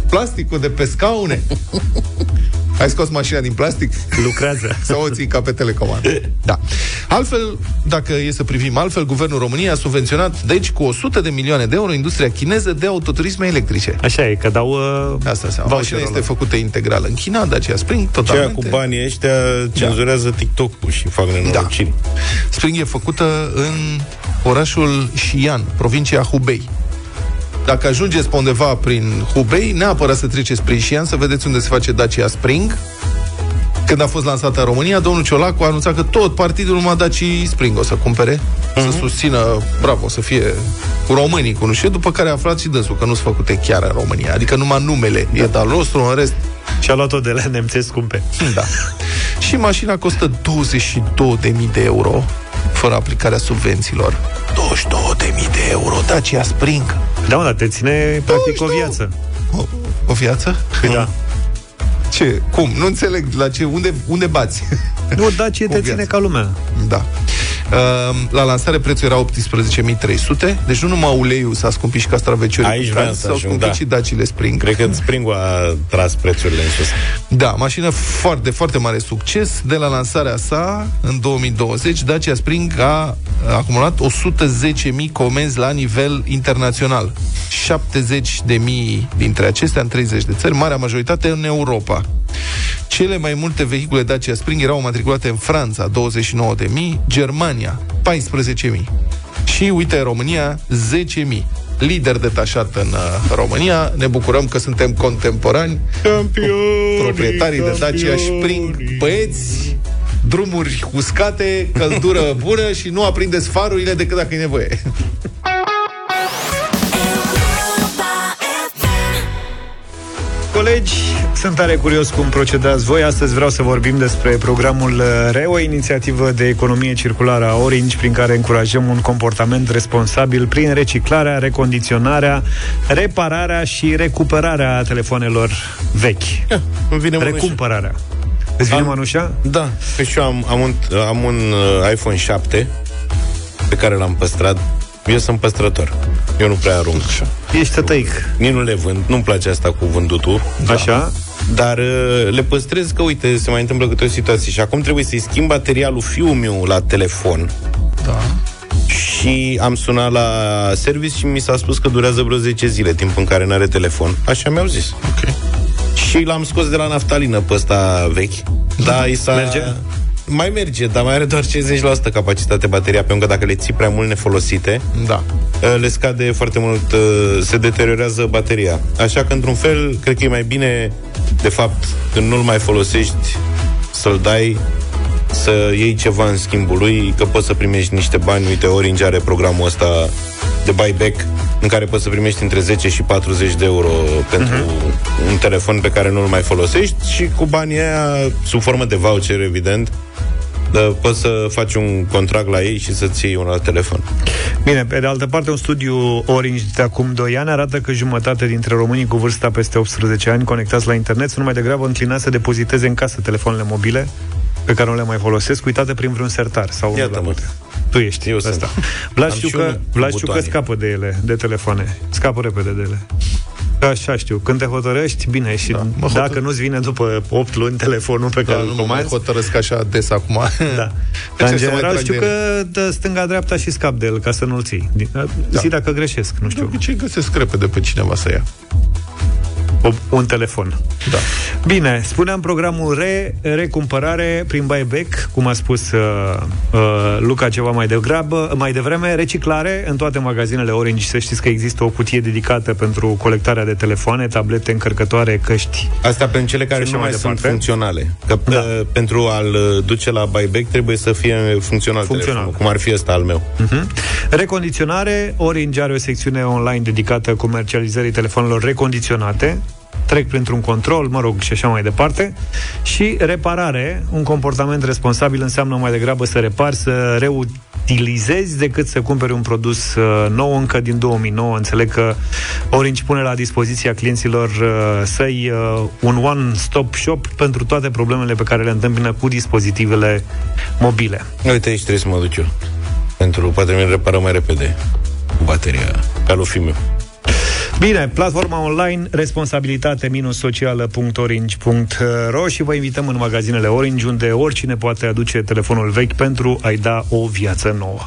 plasticul de pe scaune? Ai scos mașina din plastic? Lucrează. Sau o ții ca pe telecomandă? Da. Altfel, dacă e să privim altfel, Guvernul României a subvenționat, deci, cu 100 de milioane de euro industria chineză de autoturisme electrice. Așa e, că dau... Uh, Asta înseamnă. Mașina voucherul este ăla. făcută integral în China, Dacia Spring, Ceea totalmente. cu banii ăștia cenzurează TikTok-ul și fac nenorociri. Spring e făcută în orașul Xi'an, provincia Hubei. Dacă ajungeți pe undeva prin Hubei, neapărat să treceți prin Xi'an să vedeți unde se face Dacia Spring. Când a fost lansată în România, domnul Ciolacu a anunțat că tot partidul numai Dacia Spring o să cumpere, uh-huh. să susțină, bravo, să fie cu românii cunușe, după care a aflat și dânsul că nu sunt făcute chiar în România, adică numai numele e de al nostru, în rest Și-a luat-o de la nemțesc scumpe. da. Și mașina costă 22.000 de euro fără aplicarea subvențiilor. 22.000 de euro, Dacia Spring. Da, mă, dar te ține practic o viață. O, o viață? Păi da. Ce? Cum? Nu înțeleg la ce, unde, unde bați? Nu, Dacia O te viață. ține ca lumea. Da. Uh, La lansare prețul era 18.300 Deci nu numai uleiul s-a scumpit și castraveciorii Aici cu vreau carne, să S-au ajung, scumpit da. și dacile Spring Cred că Spring a tras prețurile în sus. Da, mașină foarte, foarte mare succes. De la lansarea sa, în 2020, Dacia Spring a acumulat 110.000 comenzi la nivel internațional. 70.000 dintre acestea în 30 de țări, marea majoritate în Europa. Cele mai multe vehicule Dacia Spring erau matriculate în Franța, 29.000, Germania, 14.000. Și, uite, România, 10.000. Lider detașat în uh, România. Ne bucurăm că suntem contemporani Campioni, proprietarii de Dacia Spring, băieți, drumuri uscate, căldură bună și nu aprindeți farurile decât dacă e nevoie. Colegi, sunt tare curios cum procedați voi. Astăzi vreau să vorbim despre programul uh, REO, o inițiativă de economie circulară a Orange, prin care încurajăm un comportament responsabil prin reciclarea, recondiționarea, repararea și recuperarea telefonelor vechi. Îmi vine mânușa. Recumpărarea. Îți vine Am- mănușa? Da, că și eu am, am un, am un uh, iPhone 7 pe care l-am păstrat. Eu sunt păstrător. Eu nu prea arunc. Ești tătăic. Nici nu le vând. Nu-mi place asta cu vândutul. Așa? Dar uh, le păstrez că, uite, se mai întâmplă câte o situație. Și acum trebuie să-i schimb materialul fiul meu la telefon. Da. Și am sunat la service și mi s-a spus că durează vreo 10 zile, timp în care nu are telefon. Așa mi-au zis. Ok. Și l-am scos de la naftalină pe ăsta vechi. Da, i s-a... Merge? Mai merge, dar mai are doar 50% capacitate bateria, pentru că dacă le ții prea mult nefolosite, Da. le scade foarte mult, uh, se deteriorează bateria. Așa că, într-un fel, cred că e mai bine, de fapt, când nu-l mai folosești, să-l dai să iei ceva în schimbul lui, că poți să primești niște bani. Uite, Orange are programul ăsta de buyback în care poți să primești între 10 și 40 de euro pentru uh-huh. un telefon pe care nu-l mai folosești și cu banii aia, sub formă de voucher, evident, da, poți să faci un contract la ei și să-ți iei un alt telefon. Bine, pe de altă parte, un studiu Orange de acum 2 ani arată că jumătate dintre românii cu vârsta peste 18 ani conectați la internet sunt mai degrabă înclinați să depoziteze în casă telefoanele mobile pe care nu le mai folosesc, uitate prin vreun sertar sau Iată, mă. Tu ești Eu ăsta. sunt. Vlad Am știu și că, unul cu Vlad știu că butoane. scapă de ele, de telefoane. Scapă repede de ele. Așa știu. Când te hotărăști, bine, și da, mă dacă nu-ți vine după 8 luni telefonul pe Da, care nu îl mă mai comanzi, hotărăsc așa des acum. Da. De Dar ce în să mai general trag știu de că dă stânga-dreapta și scap de el ca să nu-l ții. Din- Da. Zi dacă greșesc, nu De știu. obicei găsesc repede pe cineva să ia. O, un telefon. Da. Bine, spuneam programul re, recumpărare prin buyback, cum a spus uh, uh, Luca ceva mai degrabă, mai devreme, reciclare în toate magazinele Orange. Să știți că există o cutie dedicată pentru colectarea de telefoane, tablete, încărcătoare, căști. Asta pentru cele care Și nu așa mai mai sunt departe. funcționale. Că da. pentru a-l uh, duce la buyback trebuie să fie funcțional, Funcțional. telefonul, cum ar fi ăsta al meu. Uh-huh. Recondiționare, Orange are o secțiune online dedicată comercializării telefonelor recondiționate, trec printr-un control, mă rog, și așa mai departe. Și reparare, un comportament responsabil înseamnă mai degrabă să repari, să reutilizezi decât să cumperi un produs uh, nou încă din 2009. Înțeleg că Orange pune la dispoziția clienților uh, săi uh, un one-stop shop pentru toate problemele pe care le întâmpină cu dispozitivele mobile. Uite, aici trebuie să mă duc eu. Pentru poate mi repară mai repede cu bateria ca lui fiul meu. Bine, platforma online responsabilitate-socială.orange.ro și vă invităm în magazinele Orange, unde oricine poate aduce telefonul vechi pentru a-i da o viață nouă.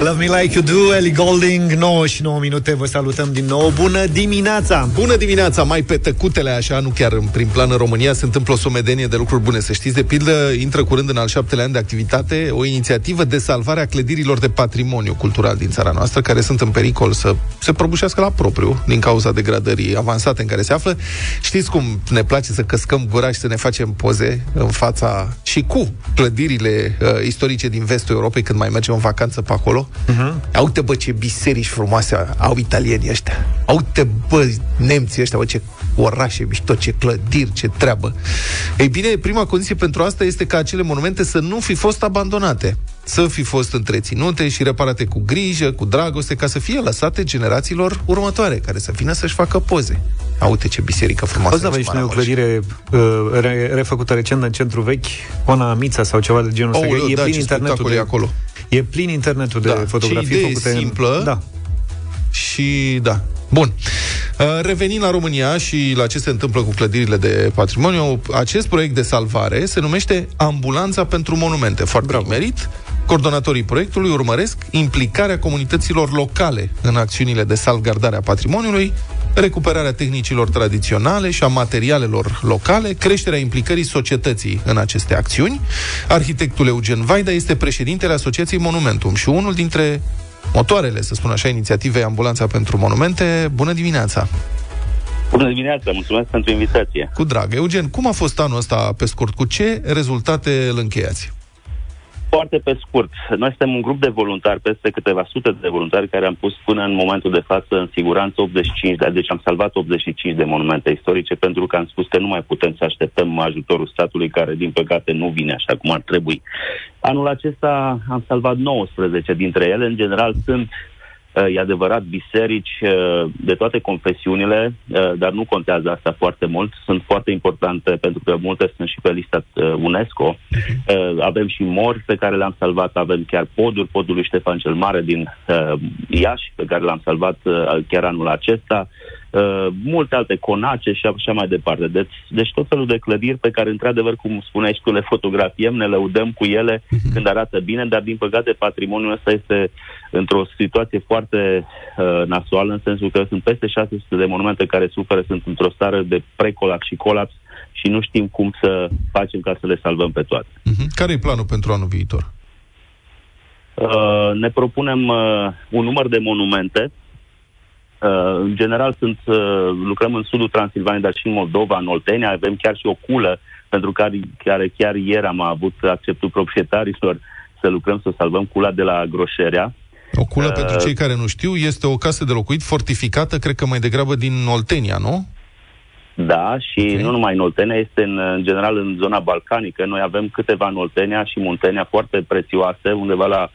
Love Me Like You Do, Ellie Golding, 9 și 9 minute, vă salutăm din nou. Bună dimineața! Bună dimineața, mai pe tăcutele așa, nu chiar în prin plan în România, se întâmplă o somedenie de lucruri bune. Să știți, de pildă, intră curând în al șaptelea an de activitate o inițiativă de salvare a clădirilor de patrimoniu cultural din țara noastră, care sunt în pericol să se prăbușească la propriu din cauza degradării avansate în care se află. Știți cum ne place să căscăm gura și să ne facem poze în fața și cu clădirile uh, istorice din vestul Europei când mai mergem în vacanță pe acolo? Uh-huh. Uite, bă, ce biserici frumoase au italienii ăștia. Uite, bă, nemții ăștia, bă, ce orașe mișto, ce clădiri, ce treabă. Ei bine, prima condiție pentru asta este ca acele monumente să nu fi fost abandonate, să fi fost întreținute și reparate cu grijă, cu dragoste, ca să fie lăsate generațiilor următoare, care să vină să-și facă poze. A, uite ce biserică frumoasă. Poți să aveți este noi o Maramureș. clădire uh, re- refăcută recent în centru vechi, Ona Mița sau ceva de genul ăsta. Aoleu, e da, plin ce internetul spectacol de e acolo. E plin internetul de Da, fotografii ce idee făcute în- simplă. Da. Și da. Bun. Uh, Revenind la România și la ce se întâmplă cu clădirile de patrimoniu, acest proiect de salvare se numește Ambulanța pentru Monumente. Foarte Bravo. merit. Coordonatorii proiectului urmăresc implicarea comunităților locale în acțiunile de salvgardare a patrimoniului, recuperarea tehnicilor tradiționale și a materialelor locale, creșterea implicării societății în aceste acțiuni. Arhitectul Eugen Vaida este președintele Asociației Monumentum și unul dintre motoarele, să spun așa, inițiativei Ambulanța pentru Monumente. Bună dimineața! Bună dimineața, mulțumesc pentru invitație. Cu drag. Eugen, cum a fost anul ăsta pe scurt? Cu ce rezultate îl încheiați? Foarte pe scurt, noi suntem un grup de voluntari, peste câteva sute de voluntari care am pus până în momentul de față în siguranță 85, de, deci am salvat 85 de monumente istorice pentru că am spus că nu mai putem să așteptăm ajutorul statului care din păcate nu vine așa cum ar trebui. Anul acesta am salvat 19 dintre ele, în general sunt Uh, E adevărat, biserici uh, de toate confesiunile, uh, dar nu contează asta foarte mult. Sunt foarte importante pentru că multe sunt și pe lista uh, UNESCO. Uh, Avem și mori pe care le-am salvat, avem chiar poduri, podul lui Ștefan cel Mare din uh, Iași, pe care l-am salvat uh, chiar anul acesta. Uh, multe alte conace și așa mai departe. Deci, deci tot felul de clădiri pe care, într-adevăr, cum spuneai și tu, le fotografiem, ne lăudăm cu ele când arată bine, dar, din păcate, patrimoniul ăsta este într-o situație foarte uh, nasoală, în sensul că sunt peste 600 de monumente care suferă, sunt într-o stare de precolaps și colaps și nu știm cum să facem ca să le salvăm pe toate. Uh-huh. Care e planul pentru anul viitor? Uh, ne propunem uh, un număr de monumente Uh, în general sunt, uh, lucrăm în sudul Transilvaniei, dar și în Moldova, în Oltenia, avem chiar și o culă pentru care, care chiar ieri am avut acceptul proprietarilor să lucrăm, să salvăm cula de la Groșerea. O culă, Uh, pentru cei care nu știu, este o casă de locuit fortificată, cred că mai degrabă din Oltenia, nu? Da, și okay. nu numai în Oltenia, este în, în general în zona balcanică. Noi avem câteva în Oltenia și Muntenia foarte prețioase, undeva la uh,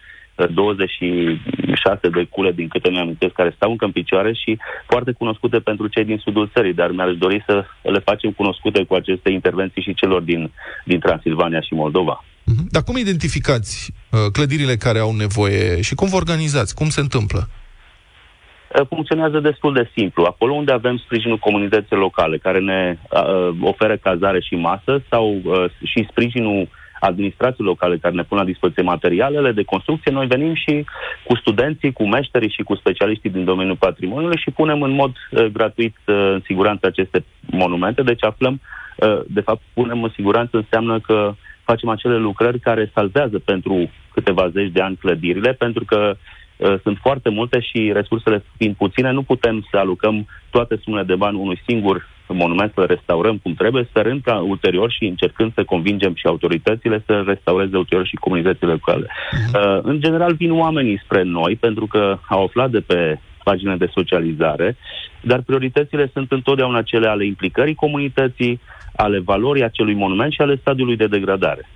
26 de cule, din câte mi-am amintesc, care stau încă în picioare și foarte cunoscute pentru cei din sudul țării, dar mi-aș dori să le facem cunoscute cu aceste intervenții și celor din, din Transilvania și Moldova. Mhm. Dar cum identificați uh, clădirile care au nevoie și cum vă organizați? Cum se întâmplă? Uh, funcționează destul de simplu. Acolo unde avem sprijinul comunității locale, care ne uh, oferă cazare și masă, sau uh, și sprijinul administrației locale care ne pun la dispoziție materialele de construcție, noi venim și cu studenții, cu meșterii și cu specialiștii din domeniul patrimoniului și punem în mod uh, gratuit uh, în siguranță aceste monumente. Deci aflăm, uh, de fapt, punem în siguranță înseamnă că facem acele lucrări care salvează pentru câteva zeci de ani clădirile, pentru că uh, sunt foarte multe și resursele fiind puține, nu putem să alucăm toate sumele de bani unui singur monument să restaurăm cum trebuie, sperând ca ulterior și încercând să convingem și autoritățile să restaureze ulterior și comunitățile locale. Uh, în general vin oamenii spre noi pentru că au aflat de pe paginile de socializare, dar prioritățile sunt întotdeauna cele ale implicării comunității, ale valorii acelui monument și ale stadiului de degradare.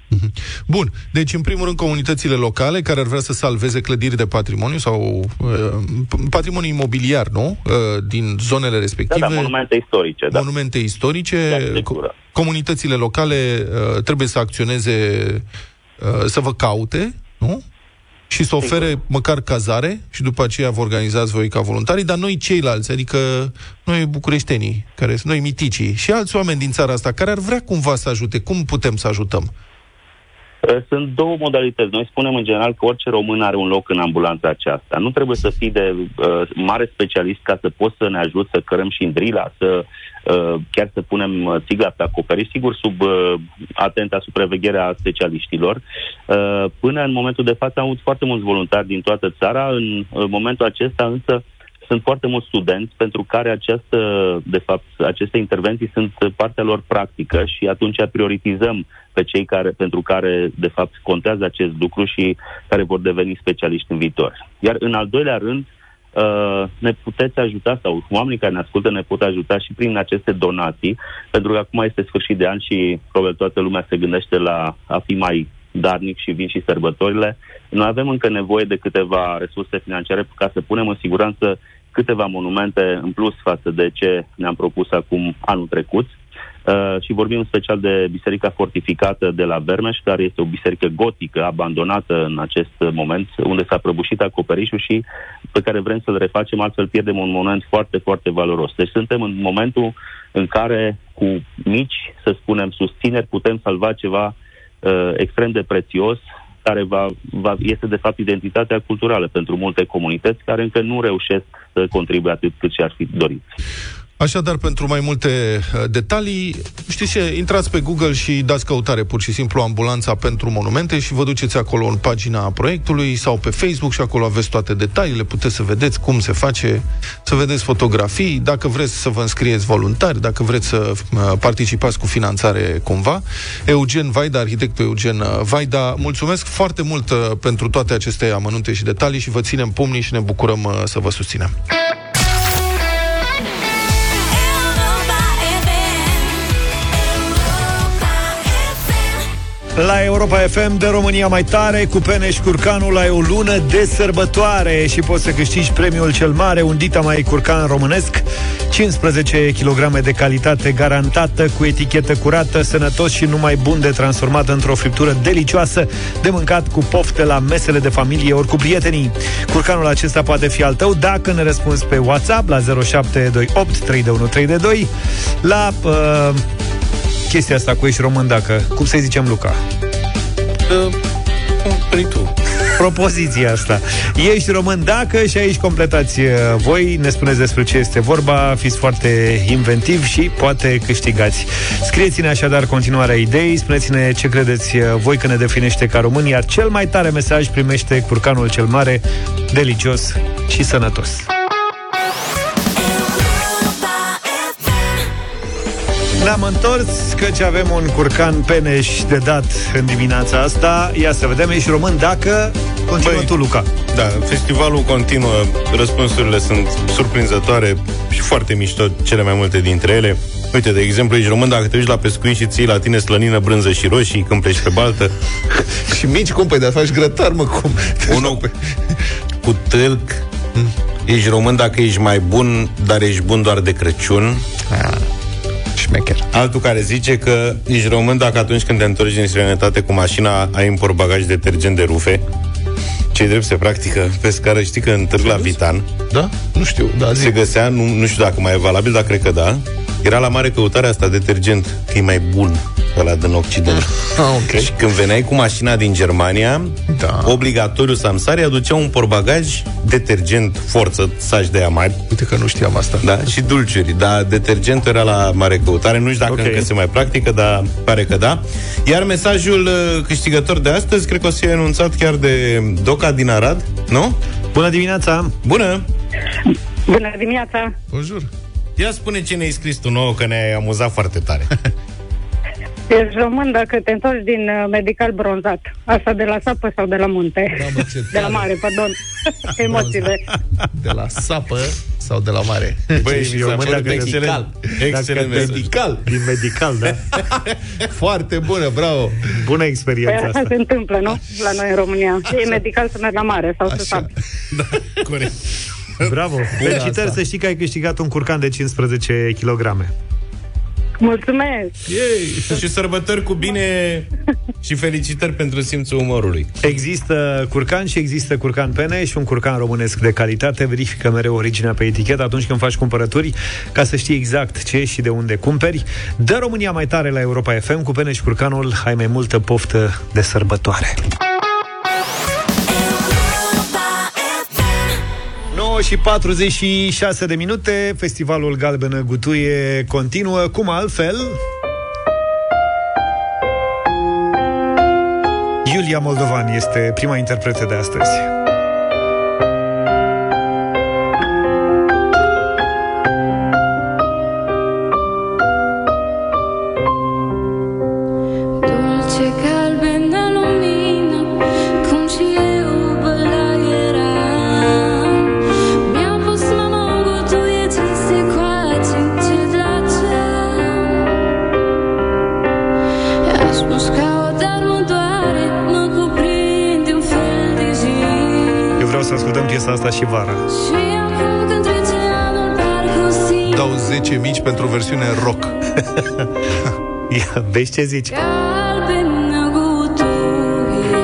Bun, deci în primul rând comunitățile locale care ar vrea să salveze clădiri de patrimoniu sau uh, patrimoniu imobiliar, nu? Uh, din zonele Da, respective. da, monumente istorice, da. Monumente istorice. De arhitectură. co- comunitățile locale uh, trebuie să acționeze, uh, să vă caute, nu? Și să ofere măcar cazare și după aceea vă organizați voi ca voluntari, dar noi ceilalți, adică noi bucureștenii, care sunt noi miticii și alți oameni din țara asta care ar vrea cumva să ajute, cum putem să ajutăm? Uh, Sunt două modalități. Noi spunem în general că orice român are un loc în ambulanța aceasta. Nu trebuie să fii de uh, mare specialist ca să poți să ne ajut să cărăm și în drila, să uh, chiar să punem uh, țigla pe acoperiș, sigur sub uh, atenta supraveghere a specialiștilor. Uh, până în momentul de față am avut foarte mulți voluntari din toată țara. În uh, momentul acesta însă sunt foarte mulți studenți pentru care această, de fapt, aceste intervenții sunt partea lor practică și atunci prioritizăm pe cei care, pentru care, de fapt, contează acest lucru și care vor deveni specialiști în viitor. Iar în al doilea rând, uh, ne puteți ajuta sau oamenii care ne ascultă ne pot ajuta și prin aceste donații, pentru că acum este sfârșit de an și probabil toată lumea se gândește la a fi mai darnic și vin și sărbătorile. Noi avem încă nevoie de câteva resurse financiare ca să punem în siguranță câteva monumente în plus față de ce ne-am propus acum anul trecut. Uh, și vorbim în special de Biserica Fortificată de la Bermeș, care este o biserică gotică abandonată în acest moment, unde s-a prăbușit acoperișul și pe care vrem să-l refacem, altfel pierdem un monument foarte, foarte valoros. Deci suntem în momentul în care cu mici, să spunem, susțineri, putem salva ceva uh, extrem de prețios, care va, va, este de fapt identitatea culturală pentru multe comunități care încă nu reușesc să contribuie atât cât și-ar fi dorit. Așadar, pentru mai multe uh, detalii, știți ce, intrați pe Google și dați căutare pur și simplu ambulanța pentru monumente și vă duceți acolo în pagina proiectului sau pe Facebook și acolo aveți toate detaliile, puteți să vedeți cum se face, să vedeți fotografii, dacă vreți să vă înscrieți voluntari, dacă vreți să uh, participați cu finanțare cumva. Eugen Vaida, arhitectul Eugen uh, Vaida, mulțumesc foarte mult uh, pentru toate aceste amănunte și detalii și vă ținem pumnii și ne bucurăm uh, să vă susținem. La Europa FM de România mai tare, cu Peneș și Curcanul ai o lună de sărbătoare și poți să câștigi premiul cel mare, un dita mai curcan românesc, 15 kg de calitate garantată, cu etichetă curată, sănătos și numai bun de transformat într-o friptură delicioasă, de mâncat cu pofte la mesele de familie ori cu prietenii. Curcanul acesta poate fi al tău dacă ne răspunzi pe WhatsApp la 0728 32132 la uh, chestia asta cu ești român dacă... Cum să-i zicem, Luca? Păi tu. Propoziția asta. Ești român dacă și aici completați uh, voi, ne spuneți despre ce este vorba, fiți foarte inventiv și poate câștigați. Scrieți-ne așadar continuarea ideii, spuneți-ne ce credeți uh, voi că ne definește ca român, iar cel mai tare mesaj primește curcanul cel mare, delicios și sănătos. Ne-am întors căci avem un curcan peneș de dat în dimineața asta. Ia să vedem, ești român dacă continuă Băi, tu, Luca. Da, festivalul continuă, răspunsurile sunt surprinzătoare și foarte mișto, cele mai multe dintre ele. Uite, de exemplu, ești român dacă te duci la pescuit și ții la tine slănină, brânză și roșii când pleci pe baltă. și mici cum? Păi, dar faci grătar, mă, cum? Unul cu tâlc. Ești român dacă ești mai bun, dar ești bun doar de Crăciun. Șmecher. Altul care zice că ești român dacă atunci când te întorci din străinătate cu mașina ai în portbagaj detergent de rufe. Ce drept se practică pe scară, știi că în Târg la Vitan Da? Nu știu, da, zi. se găsea, nu, nu știu dacă mai e valabil, dar cred că da, era la mare căutare asta detergent, că e mai bun ăla din Occident. Ah, ok. Și când veneai cu mașina din Germania, Da. obligatoriu Samsari aducea un portbagaj detergent forță, saci de aia mari. Uite că nu știam asta. Da, și dulciuri. Dar detergentul era la mare căutare. Nu știu dacă Ok. încă se mai practică, dar pare că da. Iar mesajul uh, câștigător de astăzi, cred că o să fie anunțat chiar de Doca din Arad, nu? Bună dimineața! Bună! Bună dimineața! Bonjour. Ia spune ce ne-ai scris tu nouă, că ne-ai amuzat foarte tare. Ești român dacă te întorci din uh, medical bronzat. Asta de la sapă sau de la munte? Da, mă, ce de la mare, pardon. Emoțiile. De la sapă sau de la mare? Băi, Ești mi s-a român părut dacă- excelent. Excelent dacă- mesaj. Medical. Din medical, da? Foarte bună, bravo. Bună Păi experiența așa asta. se întâmplă, nu? La noi în România. E medical să mergi la mare sau să Așa. sapi. Corect. Bravo! Felicitări să știi că ai câștigat un curcan de 15 kg. Mulțumesc! Yay! Și sărbători cu bine și felicitări pentru simțul umorului. Există curcan și există curcan pene și un curcan românesc de calitate. Verifică mereu originea pe etichetă atunci când faci cumpărături ca să știi exact ce și de unde cumperi. Dă România mai tare la Europa FM cu pene și curcanul ai mai multă poftă de sărbătoare. 9 și 46 de minute, festivalul Galbenă Gutuie continuă, cum altfel... Iulia Moldovan este prima interpretă de astăzi. Ia, vezi ce zici? Galbenă gutuie,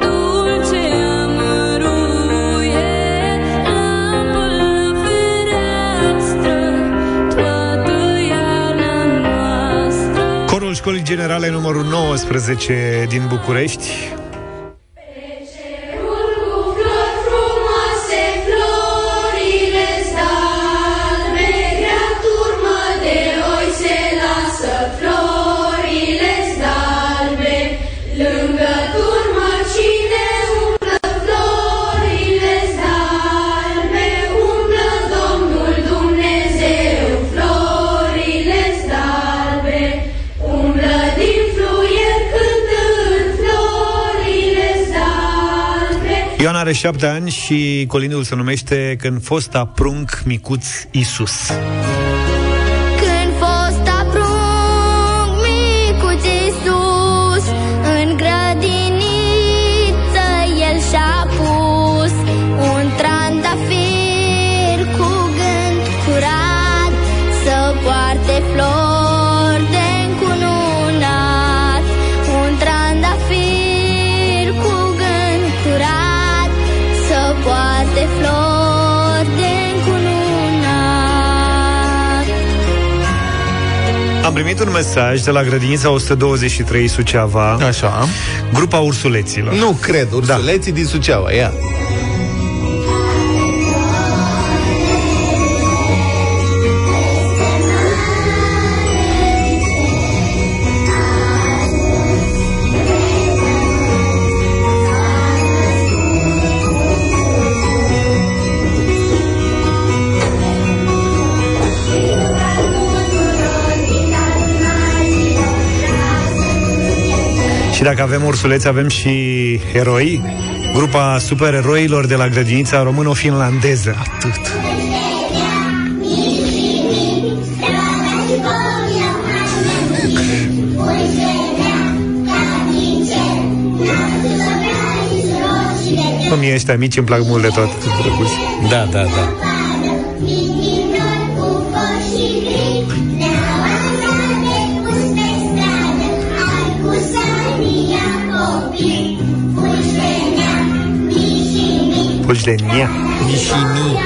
dulce amăruie, lampă la fereastră, toată iarna noastră. Corul Școlii Generale numărul 19 din București are șapte ani și colinul se numește Când fost aprunc micuț Isus. Am primit un mesaj de la grădinița 123 Suceava Așa. Grupa ursuleților Nu cred, ursuleții din Suceava, ia. Și dacă avem ursuleți, avem și eroi. Grupa supereroilor de la grădinița româno-finlandeză. Atât. Nu, mie ăștia mici îmi plac mult de tot. Da, da, da. Puși de nia. Mișini.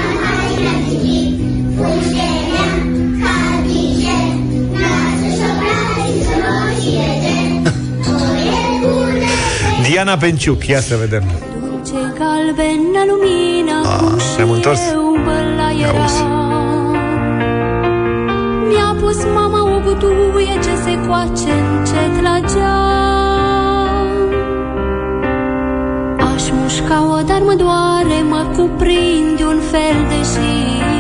Diana Penciuc, ia să vedem. Ce galbenă lumină Ah, cum ne-am și întors. eu băla Ia era. auzi. Mi-a pus mama o butuie ce se coace încet la geam Aș mușca-o, dar mă doare, mă cuprinde un fel de jin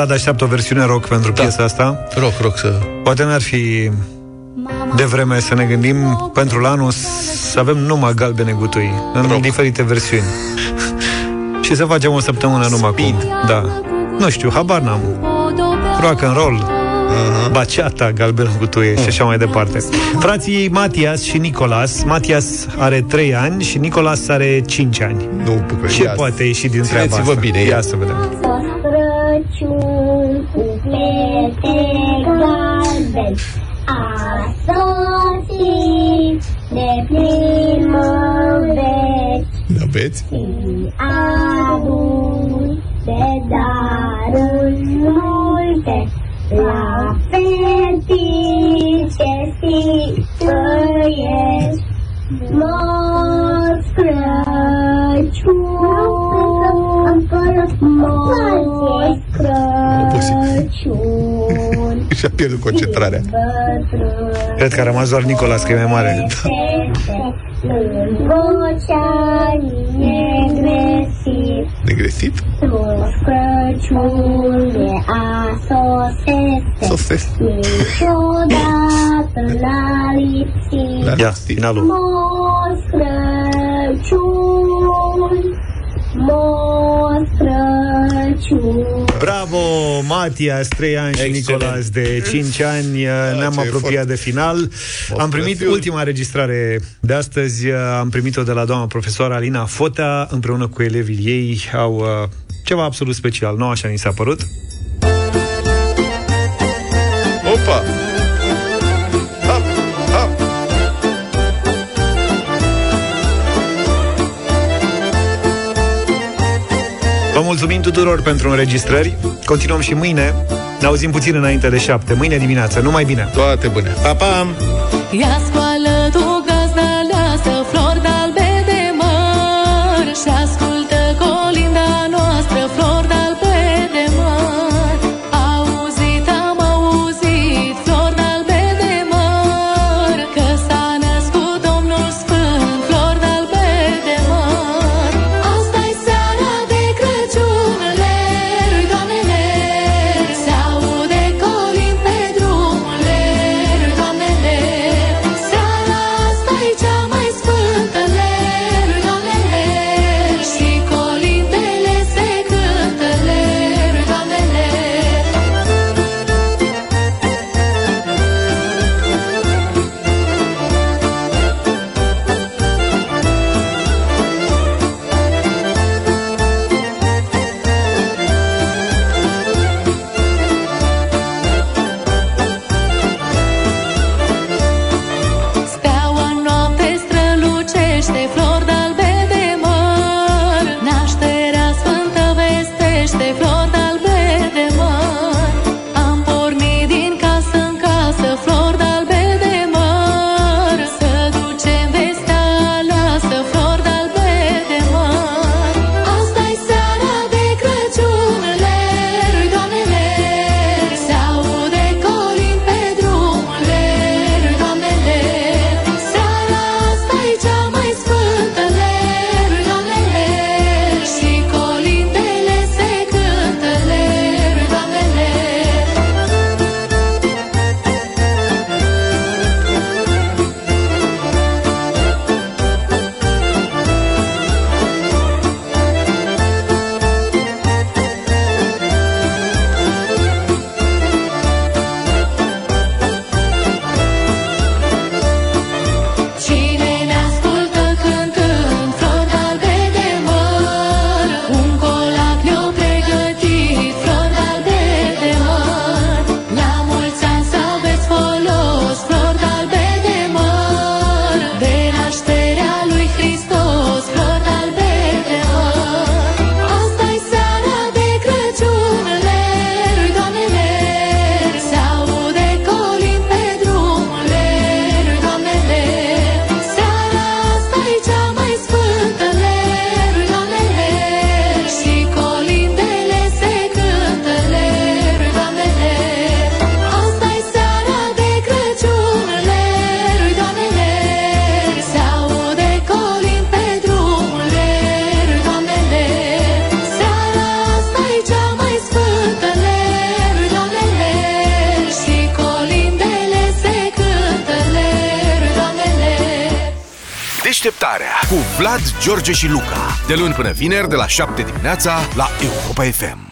Vlad așteaptă o versiune rock pentru da. piesa asta. Rock, rock să... Poate n-ar fi de vreme să ne gândim pentru la anul să avem numai galbene gutui în rock. diferite versiuni. Și să facem o săptămână numai cu... Da. Nu știu, habar n-am. Rock and roll. Uh-huh. Baciata, galbenă gutuie și așa mai departe. Frații Matias și Nicolas. Matias are 3 ani și Nicolas are 5 ani. Nu, Ce ia- poate ieși din treaba Țineți-vă asta? bine, ia ia. să vedem. Crăciun de primăveri Aveți? Și adus de daruri multe. La fetice și băieți Moș Crăciun. Moș Crăciun. Și-a pierdut concentrarea. Cred că a rămas doar Nicolas, că e mai mare. În vocea negresit Negresit? Moș Crăciun e a sosese Sosese. Niciodată l-a lipsit Ia, finalul. Moș Crăciun Moș Crăciun Bravo, Matias, 3 ani și Nicolas de 5 ani. Ne-am ce apropiat de final. Am primit ultima înregistrare de astăzi. Am primit-o de la doamna profesoară Alina Fotea, împreună cu elevii ei. Au uh, ceva absolut special. Nu așa ni s-a părut. Mulțumim tuturor pentru înregistrări. Continuăm și mâine. Ne auzim puțin înainte de 7. Mâine dimineață. Numai bine! Toate bune! Pa, pa! Și Luca. De luni până vineri, de la 7 dimineața, la Europa FM.